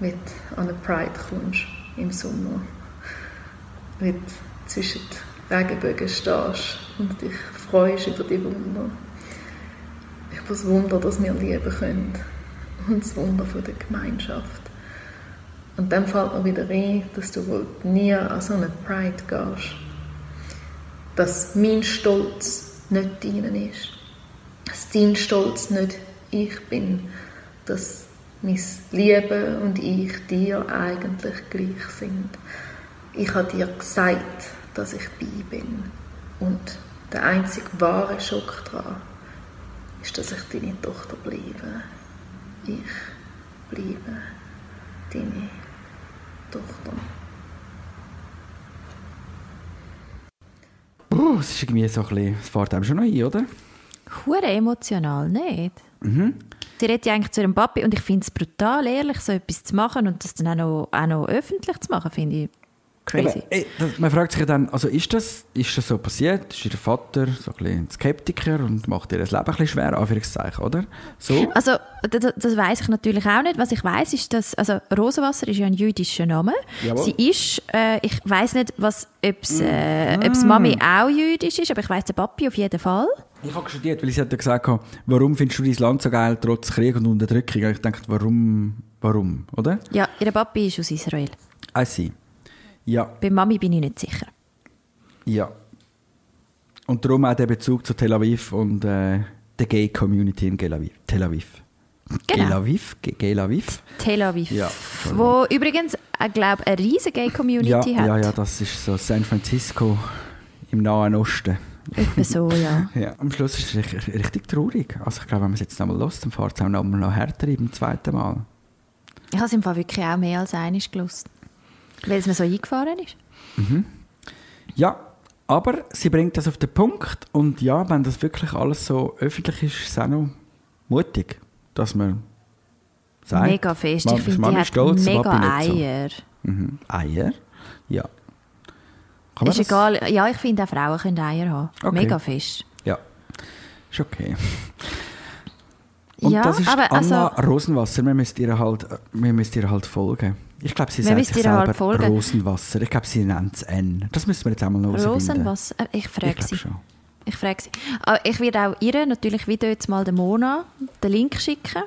[SPEAKER 4] du an eine Pride kommst im Sommer, du zwischen den Regenbögen stehst und dich freust über die Wunder. Über das Wunder, das wir lieben können und das Wunder der Gemeinschaft. Und dann fällt mir wieder ein, dass du wohl nie an so eine Pride gehst dass mein Stolz nicht deinen ist. Dass dein Stolz nicht ich bin. Dass mein Liebe und ich dir eigentlich gleich sind. Ich habe dir gesagt, dass ich bei bin. Und der einzige wahre Schock daran ist, dass ich deine Tochter bleibe. Ich bleibe deine Tochter.
[SPEAKER 3] Uh, es ist irgendwie so ein bisschen, es fährt einem schon noch ein, oder?
[SPEAKER 2] Hure emotional, nicht? Mhm. Sie redet ja eigentlich zu ihrem Papi und ich finde es brutal ehrlich, so etwas zu machen und das dann auch noch, auch noch öffentlich zu machen, finde ich crazy.
[SPEAKER 3] Aber, ey, das, man fragt sich dann, also ist das, ist das so passiert? Ist ihr Vater so ein, ein Skeptiker und macht ihr das Leben ein bisschen schwer, Anführungszeichen, oder? So?
[SPEAKER 2] Also, das, das weiß ich natürlich auch nicht. Was ich weiß ist, dass, also Rosenwasser ist ja ein jüdischer Name.
[SPEAKER 3] Jawohl.
[SPEAKER 2] Sie ist, äh, ich weiß nicht, was, ob es äh, ob's Mami auch jüdisch ist, aber ich weiß der Papi auf jeden Fall.
[SPEAKER 3] Ich habe studiert, weil sie hat ja gesagt, warum findest du dein Land so geil, trotz Krieg und Unterdrückung? Und ich dachte, warum, warum, oder?
[SPEAKER 2] Ja, ihr Papi ist aus Israel.
[SPEAKER 3] I see. Ja.
[SPEAKER 2] Bei Mami bin ich nicht sicher.
[SPEAKER 3] Ja. Und darum auch der Bezug zu Tel Aviv und äh, der Gay-Community in Tel Aviv. Tel Aviv.
[SPEAKER 2] Genau.
[SPEAKER 3] Tel Aviv? Tel Aviv?
[SPEAKER 2] Tel Aviv.
[SPEAKER 3] Ja,
[SPEAKER 2] Wo übrigens, ich glaube, eine riesige Gay-Community
[SPEAKER 3] Ja,
[SPEAKER 2] hat.
[SPEAKER 3] ja, ja, das ist so San Francisco im Nahen Osten.
[SPEAKER 2] Etwa so, ja.
[SPEAKER 3] Ja, am Schluss ist es richtig, richtig traurig. Also ich glaube, wenn man es jetzt nochmal lässt, dann fährt es auch nochmal noch härter beim zweiten Mal.
[SPEAKER 2] Ich habe es im Fall wirklich auch mehr als einig gelust. Weil es mir so eingefahren ist.
[SPEAKER 3] Ja, aber sie bringt das auf den Punkt und ja, wenn das wirklich alles so öffentlich ist, ist es auch noch mutig, dass man sagt.
[SPEAKER 2] Mega fest.
[SPEAKER 3] Mama-
[SPEAKER 2] Ich finde, die hat
[SPEAKER 3] stolz,
[SPEAKER 2] mega
[SPEAKER 3] nicht so.
[SPEAKER 2] Eier.
[SPEAKER 3] Mhm. Eier? Ja. Man
[SPEAKER 2] Ist
[SPEAKER 3] das?
[SPEAKER 2] egal. Ja, ich finde auch Frauen können Eier haben.
[SPEAKER 3] Okay.
[SPEAKER 2] Mega fest.
[SPEAKER 3] Ja, ist okay. Und
[SPEAKER 2] Ja,
[SPEAKER 3] das ist
[SPEAKER 2] aber
[SPEAKER 3] Anna
[SPEAKER 2] also-
[SPEAKER 3] Rosenwasser. Wir müssen ihr halt, wir müssen ihr halt folgen. Ich glaube, sie sagt sich selber
[SPEAKER 2] folgen.
[SPEAKER 3] Rosenwasser. Ich glaube, sie nennt es N. Das müssen wir jetzt einmal noch.
[SPEAKER 2] Rosenwasser? Äh, Ich frage sie.
[SPEAKER 3] schon.
[SPEAKER 2] Ich frage sie. Aber ich werde auch ihr natürlich wieder jetzt mal den Mona den Link schicken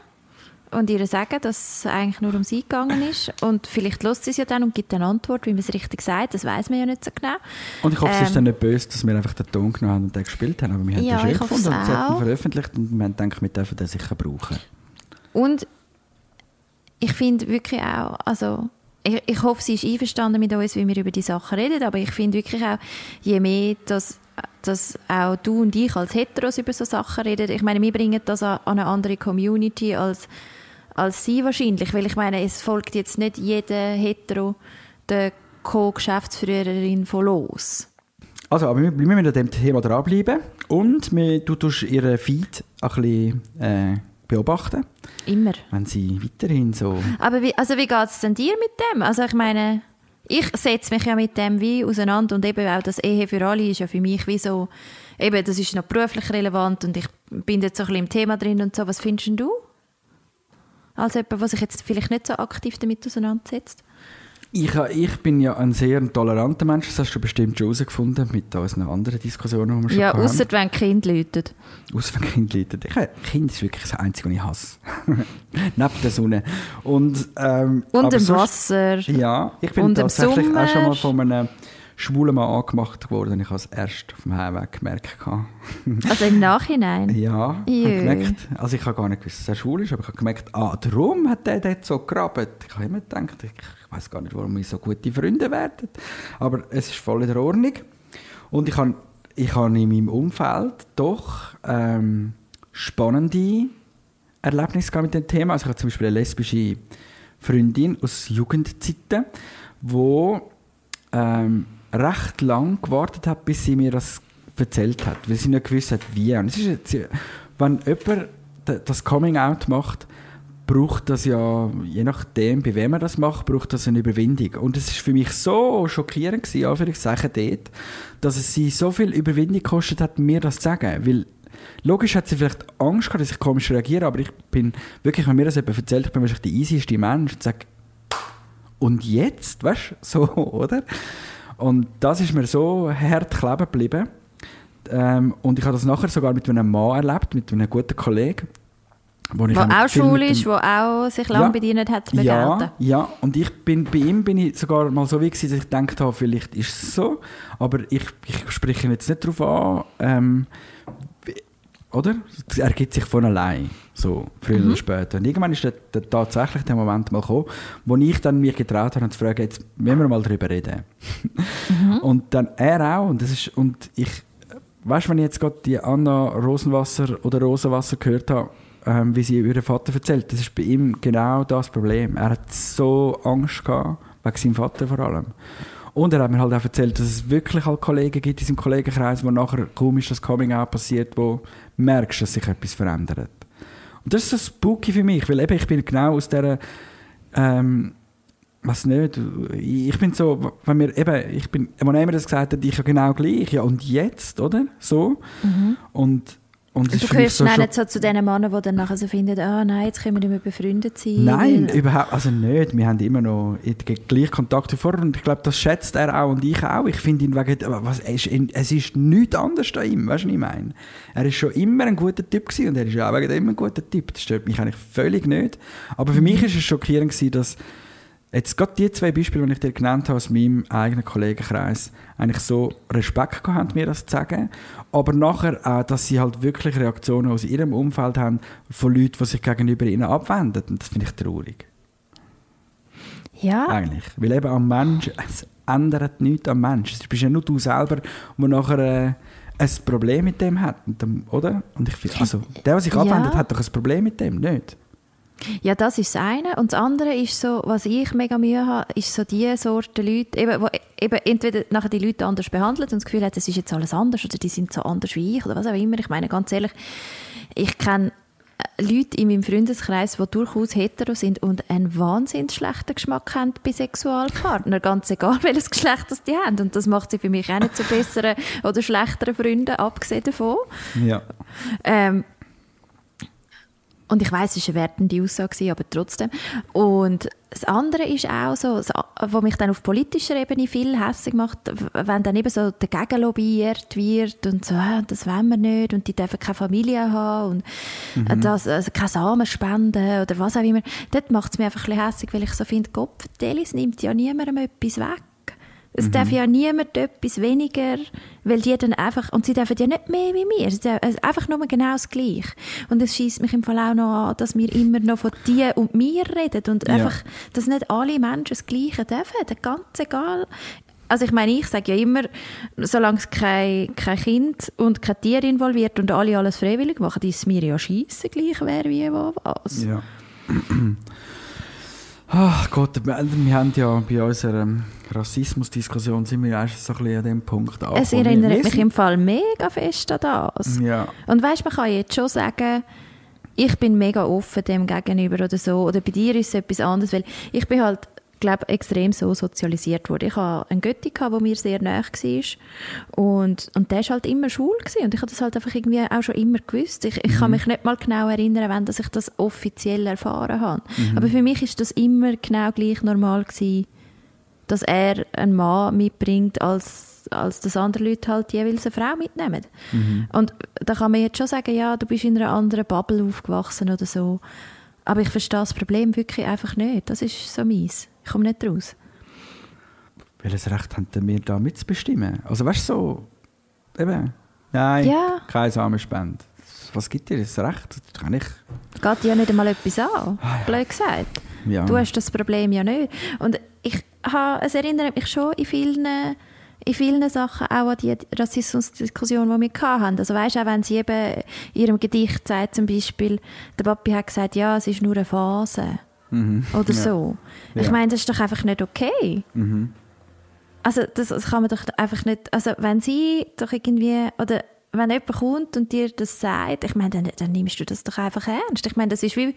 [SPEAKER 2] und ihr sagen, dass es eigentlich nur um sie gegangen ist. Und vielleicht lässt sie es ja dann und gibt eine Antwort, wie man es richtig sagt. Das weiß man ja nicht so genau.
[SPEAKER 3] Und ich hoffe, sie ist
[SPEAKER 2] Ähm,
[SPEAKER 3] dann nicht böse, dass wir einfach den Ton genommen haben und den gespielt haben. Aber wir haben
[SPEAKER 2] Ja,
[SPEAKER 3] den schön gefunden und sie hat ihn veröffentlicht und wir haben gedacht, wir dürfen den sicher brauchen.
[SPEAKER 2] Und ich finde wirklich auch, also ich, ich hoffe, sie ist einverstanden mit uns, wie wir über die Sachen reden, aber ich finde wirklich auch, je mehr, dass, dass auch du und ich als Heteros über so Sachen reden, ich meine, wir bringen das an, eine andere Community als, als sie wahrscheinlich, weil ich meine, es folgt jetzt nicht jeder Hetero der Co-Geschäftsführerin von los.
[SPEAKER 3] Also, aber wir, müssen an dem Thema dranbleiben und wir, du tust ihren Feed ein bisschen äh, beobachten,
[SPEAKER 2] Immer.
[SPEAKER 3] wenn sie weiterhin so...
[SPEAKER 2] Aber wie, also wie geht es denn dir mit dem? Also ich meine, ich setze mich ja mit dem wie auseinander und eben auch das Ehe für alle ist ja für mich wie so, eben das ist noch beruflich relevant und ich bin jetzt so ein bisschen im Thema drin und so. Was findest du? Als jemand, der sich jetzt vielleicht nicht so aktiv damit auseinandersetzt?
[SPEAKER 3] Ich, ha- ich bin ja ein sehr toleranter Mensch, das hast du bestimmt schon herausgefunden mit unseren anderen Diskussionen, die wir schon
[SPEAKER 2] Ja, außer wenn Kind läutet.
[SPEAKER 3] Aus wenn Kind leidet. Ich, Kind ist wirklich das Einzige, was ich hasse. Neben der Sonne. Und, ähm,
[SPEAKER 2] Und dem
[SPEAKER 3] sonst-
[SPEAKER 2] Wasser.
[SPEAKER 3] Ja, ich bin
[SPEAKER 2] Und im
[SPEAKER 3] tatsächlich auch schon mal
[SPEAKER 2] Sommer.
[SPEAKER 3] von einem schwulen Mann angemacht worden. Ich habe es erst auf dem Heimweg gemerkt.
[SPEAKER 2] Also im Nachhinein.
[SPEAKER 3] ja, ich habe gemerkt. Also ich habe gar nicht gewusst, dass er schwul ist, aber ich habe gemerkt, ah, darum hat der dort so gegraben. Ich habe immer gedacht, ich, ich weiß gar nicht, warum wir so gute Freunde werden. Aber es ist voll in der Ordnung. Und ich habe, ich habe in meinem Umfeld doch ähm, spannende Erlebnisse mit dem Thema. Also ich habe zum Beispiel eine lesbische Freundin aus Jugendzeiten, die ähm, recht lang gewartet hat, bis sie mir das erzählt hat, weil sie nicht gewusst hat, wie. Und es ist jetzt, wenn jemand das Coming Out macht, braucht das ja, je nachdem, bei wem er das macht, braucht das eine Überwindung. Und es ist für mich so schockierend gewesen, Anführungszeichen dort, dass es sie so viel Überwindung gekostet hat, mir das zu sagen. Weil logisch hat sie vielleicht Angst gehabt, dass ich komisch reagiere, aber ich bin wirklich, wenn mir das jemand erzählt, ich bin wahrscheinlich der easyste Mensch und sage, und jetzt, weißt du, so, oder? Und das ist mir so hart kleben geblieben. Ähm, und ich habe das nachher sogar mit einem Mann erlebt, mit einem guten Kollegen. Wo ich
[SPEAKER 2] Der
[SPEAKER 3] auch
[SPEAKER 2] schwul ist, der auch sich lange
[SPEAKER 3] Ja.
[SPEAKER 2] bedient hat zu
[SPEAKER 3] ja, ja, und ich bin, bei ihm bin ich sogar mal so wie gewesen, dass ich gedacht habe, vielleicht ist es so, aber ich, ich spreche ihn jetzt nicht darauf an, ähm, oder? Es ergibt sich von allein, so, früher
[SPEAKER 2] Mhm.
[SPEAKER 3] oder später. Und irgendwann ist der, der, tatsächlich der Moment mal gekommen, wo ich dann mich getraut habe, und zu fragen, jetzt müssen wir mal darüber reden.
[SPEAKER 2] Mhm.
[SPEAKER 3] Und dann er auch, und das ist, und ich, weißt du, wenn ich jetzt gerade die Anna Rosenwasser oder Rosenwasser gehört habe, ähm, wie sie über ihren Vater erzählt, das ist bei ihm genau das Problem. Er hat so Angst gehabt, wegen seinem Vater vor allem. Und er hat mir halt auch erzählt, dass es wirklich halt Kollegen gibt in seinem Kollegenkreis, wo nachher komisch das Coming-out passiert, wo merkst, dass sich etwas verändert. Und das ist so spooky für mich, weil eben ich bin genau aus dieser, ähm, was nicht, ich bin so, wenn wir eben, ich bin, wenn er mir das gesagt hat, ich ja genau gleich, ja und jetzt, oder? So. Und, und es
[SPEAKER 2] du gehörst
[SPEAKER 3] so
[SPEAKER 2] nicht so zu den Männern, die dann nachher so finden, ah nein, jetzt können wir nicht mehr befreundet sein.
[SPEAKER 3] Nein, überhaupt, also nicht. Wir haben immer noch gleich Kontakt vorher und ich glaube, das schätzt er auch und ich auch. Ich finde ihn wegen, was, er ist, es ist nichts anderes an ihm, weißt du, was ich meine? Er ist schon immer ein guter Typ gewesen und er ist auch wegen dem immer ein guter Typ. Das stört mich eigentlich völlig nicht. Aber für mich ist es schockierend gewesen, dass jetzt gerade die zwei Beispiele, die ich dir genannt habe aus meinem eigenen Kollegenkreis, eigentlich so Respekt gehabt haben, mir das zu sagen. Aber nachher auch, dass sie halt wirklich Reaktionen aus ihrem Umfeld haben von Leuten, die sich gegenüber ihnen abwenden. Und das finde ich traurig.
[SPEAKER 2] ja,
[SPEAKER 3] Eigentlich. Weil eben am Mensch, es ändert nichts am Mensch. Es bist ja nur du selber, der nachher äh, ein Problem mit dem hat. Oder? Und ich finde, also, der, der sich
[SPEAKER 2] Ja.
[SPEAKER 3] abwendet, hat doch ein Problem mit dem, nicht?
[SPEAKER 2] Ja, das ist das eine. Und das andere ist so, was ich mega Mühe habe, ist so die Sorte Leute, eben, wo eben entweder nachher die Leute anders behandelt und das Gefühl hat, es ist jetzt alles anders oder die sind so anders wie ich oder was auch immer. Ich meine, ganz ehrlich, ich kenne äh, Leute in meinem Freundeskreis, die durchaus hetero sind und einen wahnsinnig schlechten Geschmack haben bei Sexualpartnern, ganz egal welches Geschlecht das die haben. Und das macht sie für mich auch nicht zu besseren oder schlechteren Freunden, abgesehen davon.
[SPEAKER 3] Ja.
[SPEAKER 2] Ähm, Und ich weiß, es war eine wertende Aussage, aber trotzdem. Und das andere ist auch so, was mich dann auf politischer Ebene viel hässlich macht, wenn dann eben so dagegen lobbyiert wird und so, ah, das wollen wir nicht und die dürfen keine Familie haben und mhm. das, also keine Samen spenden oder was auch immer. Dort macht es mir einfach ein bisschen hässlich, weil ich so finde, Gott, Delis nimmt ja niemandem etwas weg. Es mhm. darf ja niemand etwas weniger, weil die dann einfach, und sie dürfen ja nicht mehr wie wir, es ist einfach nur genau das Gleiche. Und es schießt mich im Fall auch noch an, dass wir immer noch von dir und mir reden und ja. einfach, dass nicht alle Menschen das Gleiche dürfen, ganz egal. Also ich meine, ich sage ja immer, solange es kein, kein Kind und kein Tier involviert und alle alles freiwillig machen, ist es mir ja scheiße gleich, wer wie wo was.
[SPEAKER 3] Ja. Ach Gott, wir haben ja bei unserer Rassismusdiskussion sind wir erst so ein bisschen an dem Punkt
[SPEAKER 2] angekommen. Es erinnert mich im Fall mega fest an das.
[SPEAKER 3] Ja.
[SPEAKER 2] Und weißt, man kann jetzt schon sagen, ich bin mega offen dem gegenüber oder so. Oder bei dir ist es etwas anderes, weil ich bin halt glaube extrem so sozialisiert wurde. Ich hatte einen Götti, der mir sehr nahe war und, und der war halt immer schwul gewesen. und ich habe das halt einfach irgendwie auch schon immer gewusst. Ich, ich mhm. kann mich nicht mal genau erinnern, wenn dass ich das offiziell erfahren habe. Mhm. Aber für mich ist das immer genau gleich normal gewesen, dass er einen Mann mitbringt, als, als dass andere Leute halt jeweils eine Frau mitnehmen. Mhm. Und da kann man jetzt schon sagen, ja, du bist in einer anderen Bubble aufgewachsen oder so. Aber ich verstehe das Problem wirklich einfach nicht. Das ist so mies. Ich komme nicht raus.
[SPEAKER 3] Welches Recht haben wir da mitzubestimmen? Also weißt du, so, eben, nein,
[SPEAKER 2] ja.
[SPEAKER 3] keine Samenspende. Was gibt dir das Recht? Das kann ich...
[SPEAKER 2] Geht ja nicht einmal etwas an, ah, ja. blöd gesagt. Ja. Du hast das Problem ja nicht. Und ich habe, es erinnert mich schon in vielen, in vielen Sachen auch an die Rassismusdiskussion, die wir hatten. Also weißt auch wenn sie eben in ihrem Gedicht sagt, zum Beispiel, der Papi hat gesagt, ja, es ist nur eine Phase. Mhm. Oder ja. so. Ich ja. meine, das ist doch einfach nicht okay. Mhm. Also das, das, kann man doch einfach nicht, also wenn sie doch irgendwie, oder wenn jemand kommt und dir das sagt, ich meine, dann, dann nimmst du das doch einfach ernst. Ich meine, das ist wie,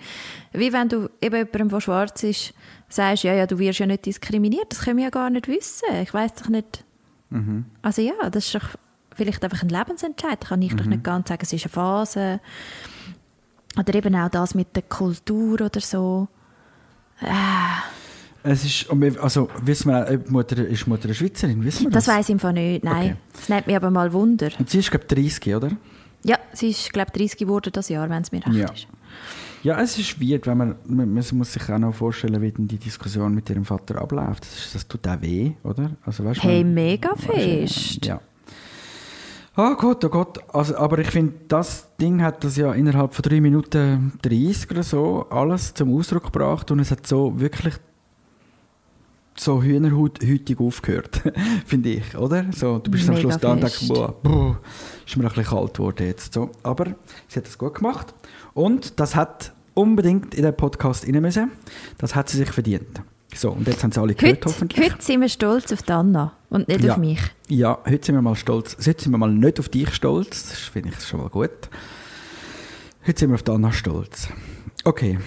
[SPEAKER 2] wie wenn du eben jemandem, der schwarz ist, sagst, ja, ja, du wirst ja nicht diskriminiert. Das können wir ja gar nicht wissen. Ich weiß doch nicht. Mhm. Also ja, das ist doch vielleicht einfach ein Lebensentscheid. Da kann ich mhm. doch nicht ganz sagen, es ist eine Phase. Oder eben auch das mit der Kultur oder so.
[SPEAKER 3] Ah. Es ist, also wissen wir, ob Mutter, ist Mutter eine Schweizerin? Wissen wir
[SPEAKER 2] das das weiß ich einfach nicht, nein. Okay. Das nimmt mich aber mal Wunder.
[SPEAKER 3] Und sie ist, glaube ich, 30, oder?
[SPEAKER 2] Ja, sie ist, glaube ich, 30 geworden das Jahr, wenn es mir recht
[SPEAKER 3] ja.
[SPEAKER 2] ist.
[SPEAKER 3] Ja, es ist schwierig, wenn man, man, man muss sich auch noch vorstellen, wie denn die Diskussion mit ihrem Vater abläuft. Das, ist, das tut auch weh, oder? Also, weißt,
[SPEAKER 2] hey, man, mega fest.
[SPEAKER 3] Ja. Oh Gott, oh Gott. Also, aber ich finde, das Ding hat das ja innerhalb von 3 Minuten 30 oder so alles zum Ausdruck gebracht und es hat so wirklich so hühnerhütig aufgehört, finde ich, oder? So, du bist Mega am Schluss da und denkst, boah, boah, ist mir ein bisschen kalt geworden jetzt. So. Aber sie hat das gut gemacht und das hat unbedingt in den Podcast rein müssen. Das hat sie sich verdient. So, und jetzt haben sie alle gehört,
[SPEAKER 2] heute,
[SPEAKER 3] hoffentlich.
[SPEAKER 2] Heute sind wir stolz auf Anna und nicht
[SPEAKER 3] ja.
[SPEAKER 2] auf mich.
[SPEAKER 3] Ja, heute sind wir mal stolz. Heute sind wir mal nicht auf dich stolz. Das finde ich schon mal gut. Heute sind wir auf Anna stolz. Okay.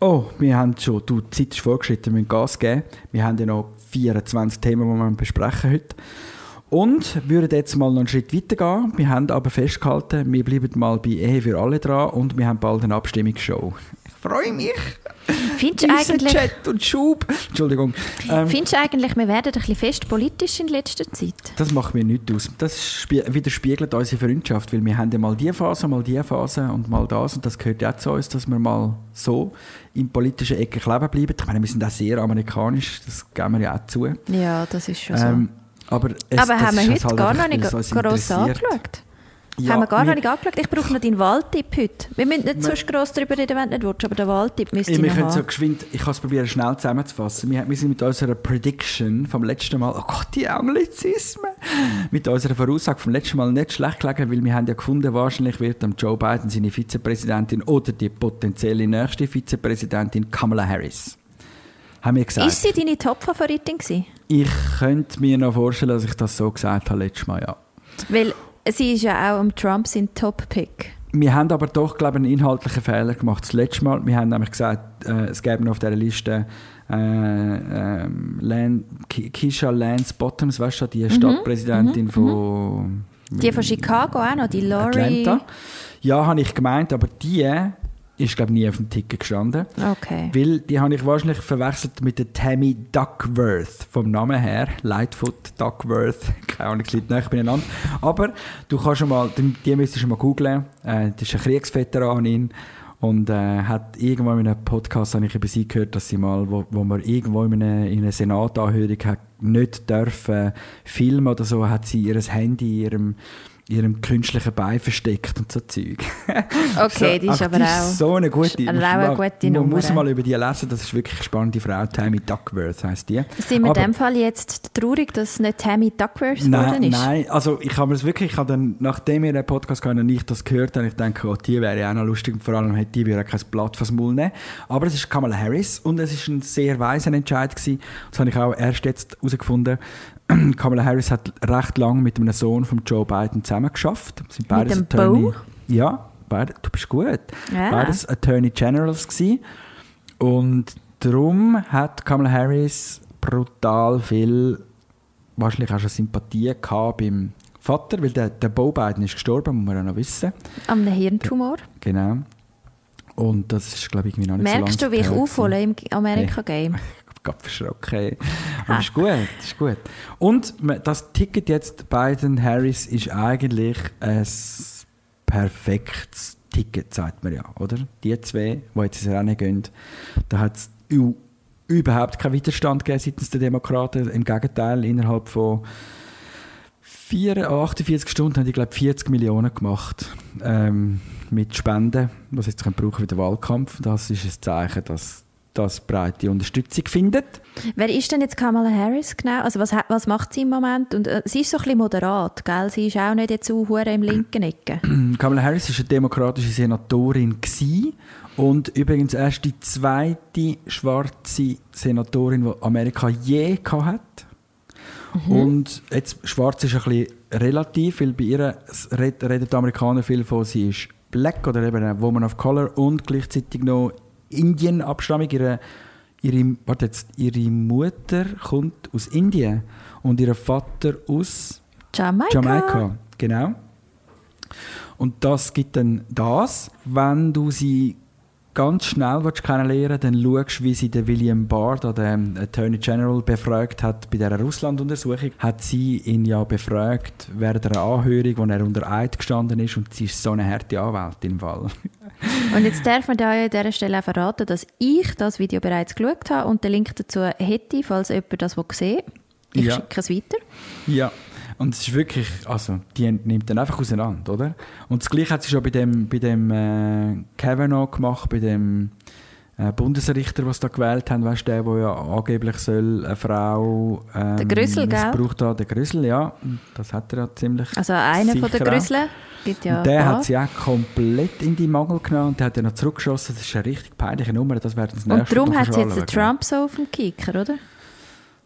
[SPEAKER 3] Oh, wir haben schon, du, die Zeit ist vorgeschritten, wir müssen Gas geben. Wir haben ja noch 24 Themen, die wir besprechen heute. Und würden jetzt mal noch einen Schritt weiter gehen. Wir haben aber festgehalten, wir bleiben mal bei Ehe für alle dran und wir haben bald eine Abstimmungsshow. Ich freue mich!
[SPEAKER 2] Findest du eigentlich...
[SPEAKER 3] Chat und Schub. Entschuldigung.
[SPEAKER 2] Ähm, Findest du eigentlich, wir werden ein bisschen fest politisch in letzter Zeit?
[SPEAKER 3] Das macht mir nichts aus. Das widerspiegelt unsere Freundschaft, weil wir haben ja mal diese Phase, mal diese Phase und mal das und das gehört ja auch zu uns, dass wir mal so im politischen Ecke kleben bleiben. Ich meine, wir sind auch sehr amerikanisch, das geben wir ja auch zu.
[SPEAKER 2] Ja, das ist schon ähm,
[SPEAKER 3] so. Aber, es,
[SPEAKER 2] aber haben wir heute halt gar noch nicht groß angeschaut? Ja, haben wir gar noch nicht angeschaut. Ich brauche noch deinen Waldtipp heute. Wir müssen nicht so gross darüber reden, wenn du nicht willst, aber den Waldtipp müsste ich
[SPEAKER 3] noch
[SPEAKER 2] haben.
[SPEAKER 3] So geschwind, ich kann es probieren, schnell zusammenzufassen. Wir, wir sind mit unserer Prediction vom letzten Mal, oh Gott, die Anglizismen, mit unserer Voraussage vom letzten Mal nicht schlecht gelegen, weil wir haben ja gefunden, wahrscheinlich wird Joe Biden seine Vizepräsidentin oder die potenzielle nächste Vizepräsidentin Kamala Harris. Haben wir gesagt.
[SPEAKER 2] Ist sie deine Top-Favoritin
[SPEAKER 3] Ich könnte mir noch vorstellen, dass ich das so gesagt habe letztes Mal, ja.
[SPEAKER 2] Weil Sie ist ja auch um Trump sein Top-Pick.
[SPEAKER 3] Wir haben aber doch, glaube ich, einen inhaltlichen Fehler gemacht. Das letzte Mal, wir haben nämlich gesagt, äh, es gäbe noch auf dieser Liste äh, äh, Lan Keisha Lance Bottoms, weißt du, die mhm. Stadtpräsidentin mhm. von...
[SPEAKER 2] Die von Chicago auch noch, die Laurie...
[SPEAKER 3] Atlanta. Ja, habe ich gemeint, aber die ist glaube nie auf dem Ticket gestanden.
[SPEAKER 2] Okay.
[SPEAKER 3] Weil die habe ich wahrscheinlich verwechselt mit der Tammy Duckworth vom Namen her. Lightfoot Duckworth. Keine Ahnung, es liegt nicht beieinander. Aber du kannst schon mal, die, die müsstest du schon mal googlen. Äh, das ist eine Kriegsveteranin. Und äh, hat irgendwann in einem Podcast habe ich über sie gehört, dass sie mal, wo, wo man irgendwo in einer, in einer Senatanhörung hat, nicht dürfen filmen oder so, hat sie ihr Handy in ihrem ihrem künstlichen Bein versteckt und so Zeug.
[SPEAKER 2] Okay, die ist aber
[SPEAKER 3] die
[SPEAKER 2] auch-
[SPEAKER 3] Ist so eine gute.
[SPEAKER 2] auch eine
[SPEAKER 3] Man-
[SPEAKER 2] gute
[SPEAKER 3] Man
[SPEAKER 2] Nummer.
[SPEAKER 3] muss mal über die lesen, das ist wirklich eine spannende Frau. Tammy Duckworth heisst die.
[SPEAKER 2] Sind wir in
[SPEAKER 3] Aber-
[SPEAKER 2] dem Fall jetzt traurig, dass es nicht Tammy Duckworth geworden
[SPEAKER 3] Nein,
[SPEAKER 2] ist?
[SPEAKER 3] nein, also ich habe mir das wirklich, ich habe dann, nachdem wir den Podcast hatten und ich das gehört habe, ich denke, oh, die wäre ja auch noch lustig und vor allem hätte die wieder kein Blatt fürs Maul nehmen. Aber es ist Kamala Harris und es ist ein sehr weiser Entscheid gewesen. Das habe ich auch erst jetzt herausgefunden. Kamala Harris hat recht lange mit einem Sohn von Joe Biden zusammengeschafft. Sind beides
[SPEAKER 2] dem
[SPEAKER 3] Attorney-
[SPEAKER 2] Beau?
[SPEAKER 3] Ja, beide, du bist gut.
[SPEAKER 2] Ja.
[SPEAKER 3] Beides Attorney Generals gewesen. Und darum hat Kamala Harris brutal viel, wahrscheinlich auch schon Sympathie gehabt beim Vater, weil der, der Bo Biden ist gestorben, muss man ja noch wissen.
[SPEAKER 2] Am Hirntumor.
[SPEAKER 3] Genau. Und das ist, glaube ich, irgendwie noch nicht
[SPEAKER 2] Merkst
[SPEAKER 3] so
[SPEAKER 2] du, wie ich aufhole im Amerika-Game?
[SPEAKER 3] Gott verschrocken. Aber ist gut, ist gut. Und das Ticket jetzt Biden Harris ist eigentlich ein perfektes Ticket, sagt man ja, oder? Die zwei, die jetzt ins Rennen gehen, da hat es überhaupt keinen Widerstand gegeben seitens der Demokraten. Im Gegenteil, innerhalb von 4, 48 Stunden haben die, glaube ich, 40 Millionen gemacht ähm, mit Spenden, was sie jetzt können brauchen für den Wahlkampf. Das ist ein Zeichen, dass das breite Unterstützung findet.
[SPEAKER 2] Wer ist denn jetzt Kamala Harris genau? Also was, was macht sie im Moment? Und äh, sie ist so ein bisschen moderat, gell? Sie ist auch nicht jetzt so im linken Ecke.
[SPEAKER 3] Kamala Harris war eine demokratische Senatorin gewesen und übrigens erst die zweite schwarze Senatorin, die Amerika je gehabt hat. Und jetzt schwarz ist ein bisschen relativ, weil bei ihr reden, die Amerikaner viel von, sie ist black oder eben eine Woman of Color und gleichzeitig noch Indien-Abstammung. Ihre, ihre, warte jetzt, ihre Mutter kommt aus Indien und ihr Vater aus
[SPEAKER 2] Jamaika.
[SPEAKER 3] Jamaika, genau. Und das gibt dann das, wenn du sie ganz schnell willst kennenlernen dann schaust, wie sie den William Barr, den Attorney General, befragt hat bei dieser Russland-Untersuchung. Hat sie ihn ja befragt während einer Anhörung, wo er unter Eid gestanden ist und sie ist so eine harte Anwältin im Fall.
[SPEAKER 2] Und jetzt darf man da an dieser Stelle auch verraten, dass ich das Video bereits geschaut habe und den Link dazu hätte, falls jemand das sehen will. Ich
[SPEAKER 3] Ja.
[SPEAKER 2] schicke es weiter.
[SPEAKER 3] Ja, und es ist wirklich, also die nimmt dann einfach auseinander, oder? Und das Gleiche hat sie schon bei dem, bei dem äh, Kavanaugh gemacht, bei dem äh, Bundesrichter, was da gewählt haben, weißt du, der, der ja angeblich soll eine Frau ähm,
[SPEAKER 2] Der Grüssel, gell?
[SPEAKER 3] missbraucht hat, der Grüssel, ja, das hat er ja ziemlich
[SPEAKER 2] Also einer von den. Grüsseln. Gibt ja
[SPEAKER 3] und der hat sie auch komplett in die Mangel genommen und der hat ja noch zurückgeschossen. Das ist eine richtig peinliche Nummer, das werden das
[SPEAKER 2] Und
[SPEAKER 3] nächste
[SPEAKER 2] darum
[SPEAKER 3] Mal
[SPEAKER 2] hat sie jetzt den Trump so auf dem Kicker, oder?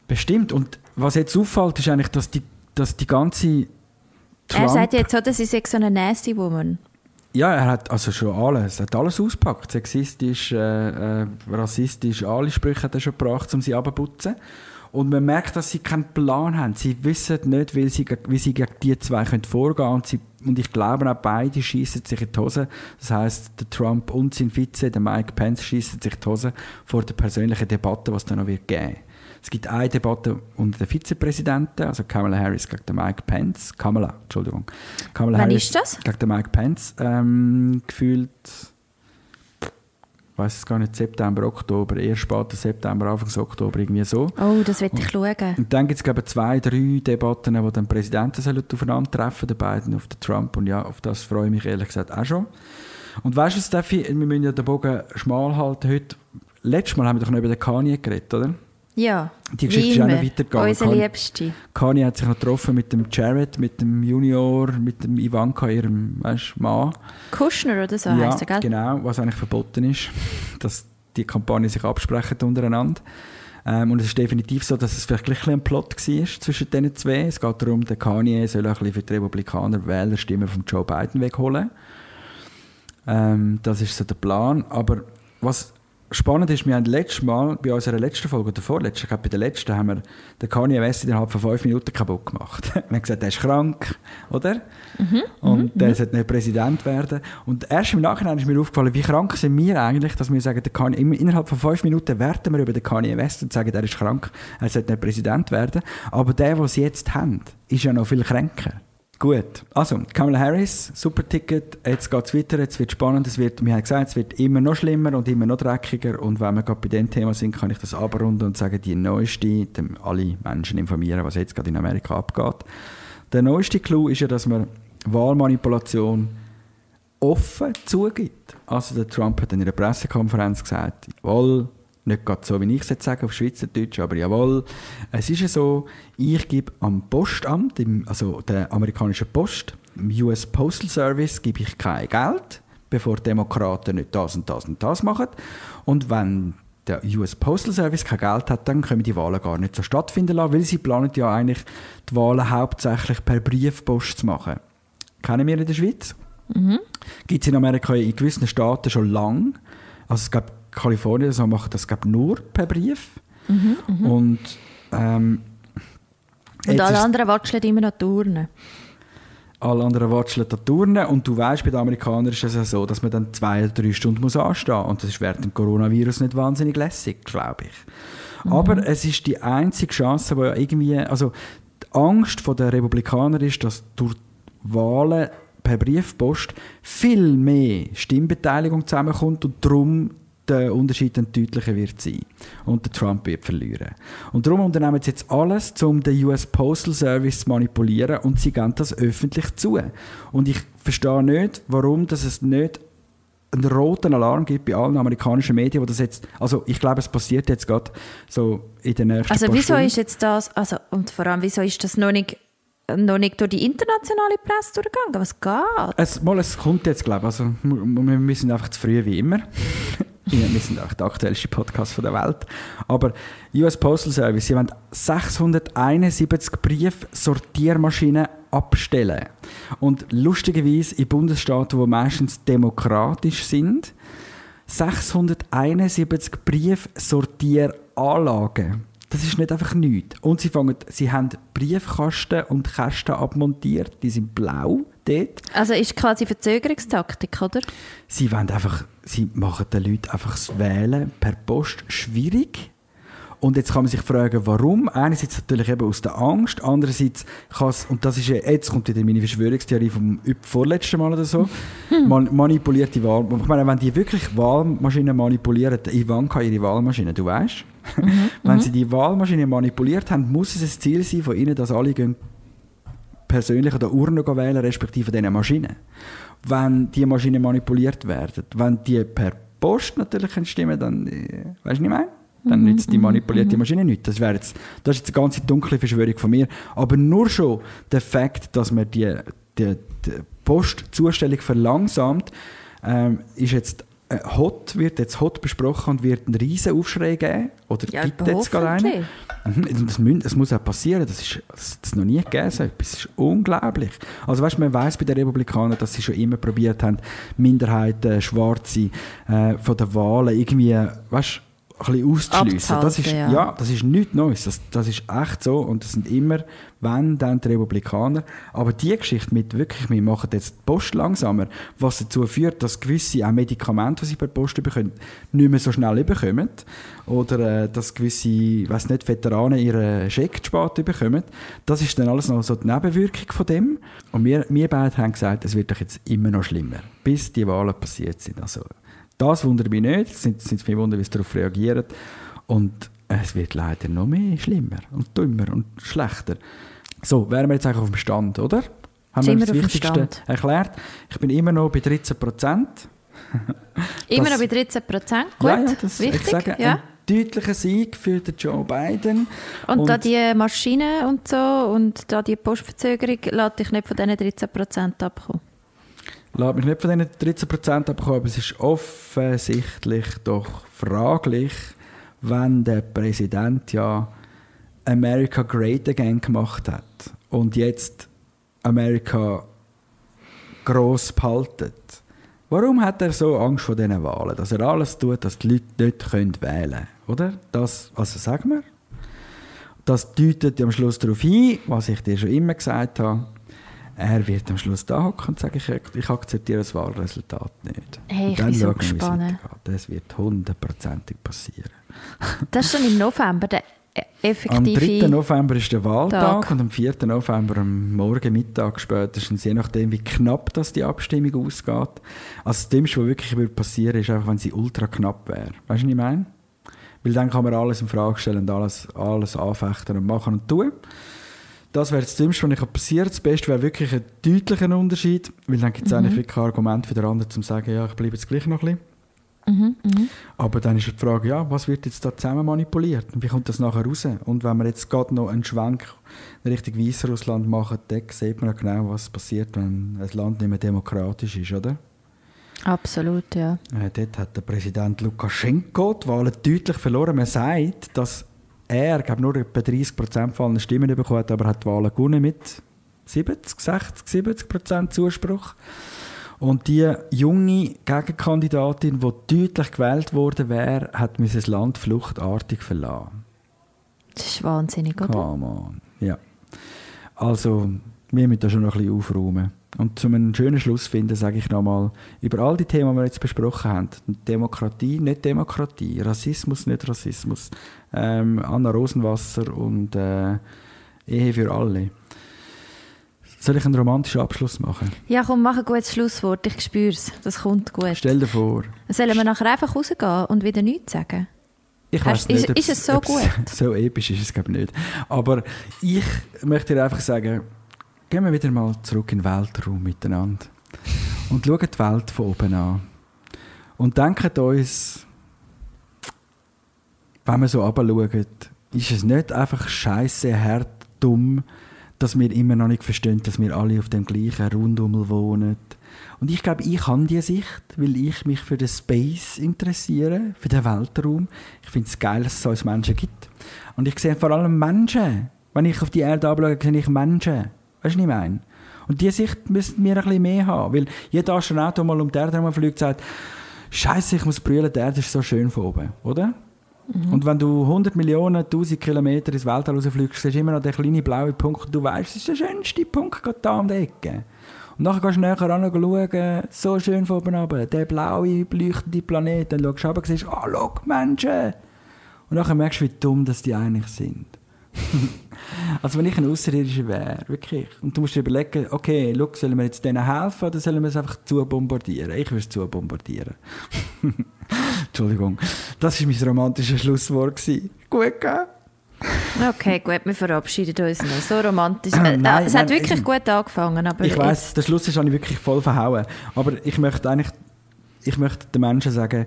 [SPEAKER 3] Bestimmt. Und was jetzt auffällt, ist eigentlich, dass die, dass die ganze
[SPEAKER 2] Er
[SPEAKER 3] Trump-
[SPEAKER 2] sagt jetzt so, dass sie so eine nasty woman.
[SPEAKER 3] Ja, er hat also schon alles, er hat alles ausgepackt. Sexistisch, äh, äh, rassistisch, alle Sprüche hat er schon gebracht, um sie abzuputzen. Und man merkt, dass sie keinen Plan haben. Sie wissen nicht, wie sie, wie sie gegen die zwei können vorgehen können. Und, sie, und ich glaube auch, beide schießen sich in die Hose. Das heißt, der Trump und sein Vize, der Mike Pence, schießen sich in die Hose vor der persönlichen Debatte, was dann noch wird geben. Es gibt eine Debatte unter den Vizepräsidenten, also Kamala Harris gegen den Mike Pence. Kamala, Entschuldigung. Kamala
[SPEAKER 2] Wann
[SPEAKER 3] Harris
[SPEAKER 2] ist das?
[SPEAKER 3] Gegen den Mike Pence. Ähm, gefühlt, ich weiß es gar nicht, September, Oktober, eher später September, Anfang Oktober, irgendwie so.
[SPEAKER 2] Oh, das will ich schauen.
[SPEAKER 3] Und dann gibt es glaube ich, zwei, drei Debatten, wo dann Präsidenten sollen aufeinandertreffen, der beiden auf den Trump. Und ja, auf das freue ich mich ehrlich gesagt auch schon. Und weißt du, Steffi, wir müssen ja den Bogen schmal halten heute. Letztes Mal haben wir doch noch über den Kanye geredet, oder?
[SPEAKER 2] Ja,
[SPEAKER 3] Die Geschichte ist auch noch weitergegangen.
[SPEAKER 2] Unser
[SPEAKER 3] Kann-
[SPEAKER 2] Liebste.
[SPEAKER 3] Kanye hat sich noch getroffen mit dem Jared, mit dem Junior, mit dem Ivanka, ihrem weißt, Mann.
[SPEAKER 2] Kushner oder so
[SPEAKER 3] ja,
[SPEAKER 2] heisst er, gell?
[SPEAKER 3] genau, was eigentlich verboten ist, dass die Kampagne sich absprechen untereinander. Ähm, und es ist definitiv so, dass es vielleicht ein, bisschen ein Plot war zwischen diesen zwei. Es geht darum, der Kanye soll ein bisschen für die Republikaner Wählerstimmen von Joe Biden wegholen. Ähm, das ist so der Plan. Aber was spannend ist, wir haben letztes Mal, bei unserer letzten Folge, oder vorletzten, ich glaube bei der letzten, haben wir den Kanye West innerhalb von fünf Minuten kaputt gemacht. wir haben gesagt, er ist krank, oder?
[SPEAKER 2] Mhm,
[SPEAKER 3] und der sollte nicht Präsident werden. Und erst im Nachhinein ist mir aufgefallen, wie krank sind wir eigentlich, dass wir sagen, der Kanye, innerhalb von fünf Minuten werten wir über den Kanye West und sagen, er ist krank, er sollte nicht Präsident werden. Aber der, den sie jetzt haben, ist ja noch viel kränker. Gut, also Kamala Harris, super Ticket, jetzt geht es weiter, jetzt wird spannend, es wird, wir haben gesagt, es wird immer noch schlimmer und immer noch dreckiger. Und wenn wir gerade bei dem Thema sind, kann ich das abrunden und sagen, die neueste, alle Menschen informieren, was jetzt gerade in Amerika abgeht. Der neueste Clou ist ja, dass man Wahlmanipulation offen zugibt. Also der Trump hat in einer Pressekonferenz gesagt, jawohl, nicht gerade so, wie ich es jetzt sage auf Schweizerdeutsch, aber jawohl, es ist ja so, ich gebe am Postamt, also der amerikanischen Post, im US Postal Service, gebe ich kein Geld, bevor die Demokraten nicht das und das und das machen. Und wenn der US Postal Service kein Geld hat, dann können die Wahlen gar nicht so stattfinden lassen, weil sie planen ja eigentlich die Wahlen hauptsächlich per Briefpost zu machen. Kennen wir in der Schweiz?
[SPEAKER 2] Mhm.
[SPEAKER 3] Gibt es in Amerika in gewissen Staaten schon lang. Also es gab Kalifornien so macht das glaub, nur per Brief.
[SPEAKER 2] Mhm,
[SPEAKER 3] Und, ähm,
[SPEAKER 2] Und alle anderen watscheln immer noch Turnen.
[SPEAKER 3] alle anderen watscheln da Turnen und du weißt, bei den Amerikanern ist es ja so, dass man dann zwei oder drei Stunden muss anstehen muss. Und das ist während dem Coronavirus nicht wahnsinnig lässig, glaube ich. Aber es ist die einzige Chance, wo ja irgendwie, also die Angst der Republikaner ist, dass durch Wahlen per Briefpost viel mehr Stimmbeteiligung zusammenkommt und darum der Unterschied dann deutlicher wird sein. Und der Trump wird verlieren. Und darum unternehmen sie jetzt alles, um den US Postal Service zu manipulieren und sie geben das öffentlich zu. Und ich verstehe nicht, warum dass es nicht einen roten Alarm gibt bei allen amerikanischen Medien, wo das jetzt, also ich glaube, es passiert jetzt gerade so in den nächsten
[SPEAKER 2] Also wieso
[SPEAKER 3] Stunden.
[SPEAKER 2] ist jetzt das, also und vor allem, wieso ist das noch nicht, noch nicht durch die internationale Presse durchgegangen? Was geht?
[SPEAKER 3] Es, mal, es kommt jetzt, glaube ich. Also, wir, wir sind einfach zu früh wie immer. Ja, wir sind auch der aktuellste Podcast von der Welt. Aber US Postal Service, sie wollen 671 Briefsortiermaschinen abstellen. Und lustigerweise in Bundesstaaten, die meistens demokratisch sind, 671 Briefsortieranlagen. Das ist nicht einfach nichts. Und sie, fangen, sie haben Briefkasten und Kästen abmontiert, die sind blau dort.
[SPEAKER 2] Also ist quasi Verzögerungstaktik, oder?
[SPEAKER 3] Sie wollen einfach, sie machen den Leuten einfach das Wählen per Post schwierig. Und jetzt kann man sich fragen, warum? Einerseits natürlich eben aus der Angst, andererseits kann es, und das ist ja, jetzt kommt wieder meine Verschwörungstheorie vom vorletzten Mal oder so, man, manipulierte Wahl. Ich meine, wenn die wirklich Wahlmaschinen manipulieren, Ivanka ihre Wahlmaschine, du weißt, wenn sie die Wahlmaschine manipuliert haben, muss es ein Ziel sein von ihnen, dass alle gehen persönlich an der Urne wählen, respektive diesen Maschinen. Wenn die Maschinen manipuliert werden, wenn die per Post natürlich stimmen, dann, äh, weißt du, ich meine? Dann nützt die manipulierte Maschine nichts. Das, wäre jetzt, das ist jetzt eine ganz dunkle Verschwörung von mir. Aber nur schon der Fakt, dass man die, die, die Postzustellung verlangsamt, ähm, ist jetzt hot, wird jetzt hot besprochen und wird einen riesen Aufschrei geben. Oder
[SPEAKER 2] Ja,
[SPEAKER 3] gibt jetzt gerade einen? Mhm, Das, das muss auch passieren. Das ist das es noch nie gegeben. So etwas. Das ist unglaublich. Also weißt, man weiß bei den Republikanern, dass sie schon immer probiert haben, Minderheiten, Schwarze äh, von den Wahlen irgendwie, weißt, ein bisschen auszuschliessen. Das ist, ja.
[SPEAKER 2] ja.
[SPEAKER 3] das ist nichts Neues. Das, das ist echt so. Und das sind immer, wenn, dann die Republikaner. Aber die Geschichte mit wirklich, wir machen jetzt die Post langsamer, was dazu führt, dass gewisse auch Medikamente, die sie per Post bekommen, nicht mehr so schnell bekommen. Oder äh, dass gewisse, ich weiss nicht, Veteranen ihren Scheck spät bekommen. Das ist dann alles noch so die Nebenwirkung von dem. Und wir, wir beide haben gesagt, es wird doch jetzt immer noch schlimmer, bis die Wahlen passiert sind. Also, das wundert mich nicht. Es sind, sind mich wundern, wie sie darauf reagieren. Und es wird leider noch mehr schlimmer und dümmer und schlechter. So, wären wir jetzt eigentlich auf dem Stand, oder? Haben
[SPEAKER 2] Sind
[SPEAKER 3] wir das Wichtigste erklärt? Ich bin immer noch bei 13 Prozent.
[SPEAKER 2] Immer noch bei 13 Prozent. Gut,
[SPEAKER 3] ja, ja, das
[SPEAKER 2] wichtig.
[SPEAKER 3] ich sage,
[SPEAKER 2] ja.
[SPEAKER 3] ein deutlicher Sieg für den Joe Biden.
[SPEAKER 2] Und, da die Maschinen und so und da die Postverzögerung, lässt dich nicht von diesen 13 Prozent abkommen.
[SPEAKER 3] Lass mich nicht von diesen 13% abkommen, aber es ist offensichtlich doch fraglich, wenn der Präsident ja America Great Again gemacht hat und jetzt Amerika gross behaltet. Warum hat er so Angst vor diesen Wahlen? Dass er alles tut, dass die Leute nicht wählen können, oder? Das, also sagen wir, das deutet am Schluss darauf hin, was ich dir schon immer gesagt habe. Er wird am Schluss da hocken und sagen, ich, ich akzeptiere das Wahlresultat nicht.
[SPEAKER 2] Hey, ich
[SPEAKER 3] Und dann
[SPEAKER 2] bin so
[SPEAKER 3] wir,
[SPEAKER 2] gespannt.
[SPEAKER 3] Das wird hundertprozentig passieren.
[SPEAKER 2] Das ist schon im November, der
[SPEAKER 3] Am
[SPEAKER 2] effektive...
[SPEAKER 3] 3. November ist der Wahltag
[SPEAKER 2] Tag.
[SPEAKER 3] und am 4. November am Morgen, Mittag spätestens, je nachdem, wie knapp das die Abstimmung ausgeht. Also das Dümmste, was wirklich würde passieren ist einfach, wenn sie ultra knapp wäre. Weißt du, was ich meine? Weil dann kann man alles in Frage stellen und alles, alles anfechten und machen und tun. Das wäre das Dümmste, was ich passiert. Das Beste wäre wirklich ein deutlicher Unterschied, weil dann gibt es eigentlich wirklich kein Argument für den anderen, um zu sagen, ja, ich bleibe jetzt gleich noch ein bisschen. Aber dann ist die Frage, ja, was wird jetzt da zusammen manipuliert? Wie kommt das nachher raus? Und wenn wir jetzt gerade noch einen Schwenk in Richtung Weißrussland machen, dann sieht man ja genau, was passiert, wenn ein Land nicht mehr demokratisch ist, oder?
[SPEAKER 2] Absolut, ja.
[SPEAKER 3] Äh, dort hat der Präsident Lukaschenko die Wahlen deutlich verloren. Man sagt, dass er glaub, nur etwa 30 Prozent von allen Stimmen bekommen hat, aber er hat die Wahlen gewonnen mit 70, 60, 70 Prozent Zuspruch. Und die junge Gegenkandidatin, die deutlich gewählt worden wäre, hat das Land fluchtartig verlassen.
[SPEAKER 2] Das ist wahnsinnig, oder?
[SPEAKER 3] Come on. Ja. Also, wir müssen da schon noch ein bisschen aufräumen. Und zum einen schönen Schluss finden, sage ich nochmal, über all die Themen, die wir jetzt besprochen haben, Demokratie, nicht Demokratie, Rassismus, nicht Rassismus, ähm, Anna Rosenwasser und äh, Ehe für alle. Soll ich einen romantischen Abschluss machen?
[SPEAKER 2] Ja, komm, mach ein gutes Schlusswort. Ich spüre es. Das kommt gut.
[SPEAKER 3] Stell dir vor,
[SPEAKER 2] Sollen wir nachher einfach rausgehen und wieder nichts sagen?
[SPEAKER 3] ich weiß nicht,
[SPEAKER 2] ist- ist es so gut?
[SPEAKER 3] So episch ist es glaube ich nicht. Aber ich möchte dir einfach sagen, gehen wir wieder mal zurück in den Weltraum miteinander und schauen die Welt von oben an. Und denken uns, wenn wir so runterschauen, ist es nicht einfach scheiße hart dumm, dass wir immer noch nicht verstehen, dass wir alle auf dem gleichen Rundum wohnen. Und ich glaube, ich habe diese Sicht, weil ich mich für den Space interessiere, für den Weltraum. Ich finde es geil, dass es so als Menschen gibt. Und ich sehe vor allem Menschen. Wenn ich auf die Erde anschaue, sehe ich Menschen. Weißt du, was ich meine? Und diese Sicht müssten wir ein bisschen mehr haben. Weil jeder Astronaut, der mal um die Erde herumfliegt, sagt, Scheiße, ich muss brüllen, die Erde ist so schön von oben, oder? Und wenn du 100 Millionen, 1000 Kilometer ins Weltall rausfliegst, siehst du immer noch den kleinen blauen Punkt und du weißt, das ist der schönste Punkt gerade da um die Ecke. Und nachher gehst du näher ran und schauen, so schön von oben runter, der blaue, leuchtende Planet, dann schaust du runter und siehst, ah, schau, Menschen! Und nachher merkst du, wie dumm das die eigentlich sind. also wenn ich ein Außerirdischer wäre, wirklich, und du musst dir überlegen, okay, schau, sollen wir jetzt denen helfen oder sollen wir es einfach zu bombardieren? Ich würde es zu bombardieren. Entschuldigung. Das war mein romantisches Schlusswort. gewesen. Gut, gell?
[SPEAKER 2] Okay, gut, wir verabschieden uns nicht. So romantisch. Äh,
[SPEAKER 3] Nein,
[SPEAKER 2] es hat
[SPEAKER 3] nein,
[SPEAKER 2] wirklich
[SPEAKER 3] ich-
[SPEAKER 2] gut angefangen, aber
[SPEAKER 3] Ich weiß, der Schluss ist wirklich voll verhauen. Aber ich möchte eigentlich, ich möchte den Menschen sagen,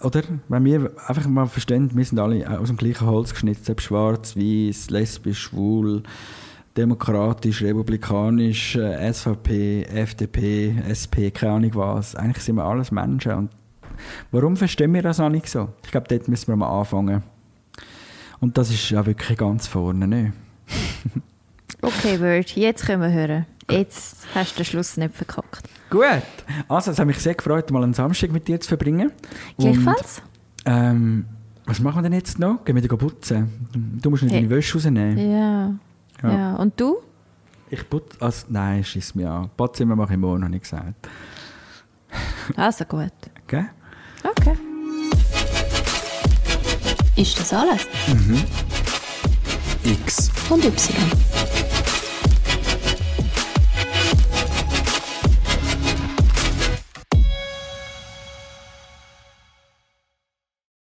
[SPEAKER 3] oder? Wenn wir einfach mal verstehen, wir sind alle aus dem gleichen Holz geschnitzt, ob schwarz, weiß, lesbisch, schwul, demokratisch, republikanisch, äh, SVP, FDP, SP, keine Ahnung was. Eigentlich sind wir alles Menschen. Und warum verstehen wir das auch nicht so? Ich glaube, dort müssen wir mal anfangen. Und das ist ja wirklich ganz vorne, ne?
[SPEAKER 2] Okay, Word, jetzt können wir hören. Jetzt hast du den Schluss nicht verkackt.
[SPEAKER 3] Gut. Also, es hat mich sehr gefreut, mal einen Samstag mit dir zu verbringen. Und,
[SPEAKER 2] Gleichfalls?
[SPEAKER 3] ähm, was machen wir denn jetzt noch? Gehen wir wieder putzen? Du musst nicht
[SPEAKER 2] Hey.
[SPEAKER 3] deine Wäsche rausnehmen.
[SPEAKER 2] Ja.
[SPEAKER 3] Ja.
[SPEAKER 2] ja. Und du?
[SPEAKER 3] Ich putze... Also, nein, schiss mir an. Badzimmer mache ich morgen, habe ich gesagt.
[SPEAKER 2] Also gut.
[SPEAKER 3] Okay?
[SPEAKER 2] Okay.
[SPEAKER 5] Ist das alles?
[SPEAKER 1] X.
[SPEAKER 5] Und Y.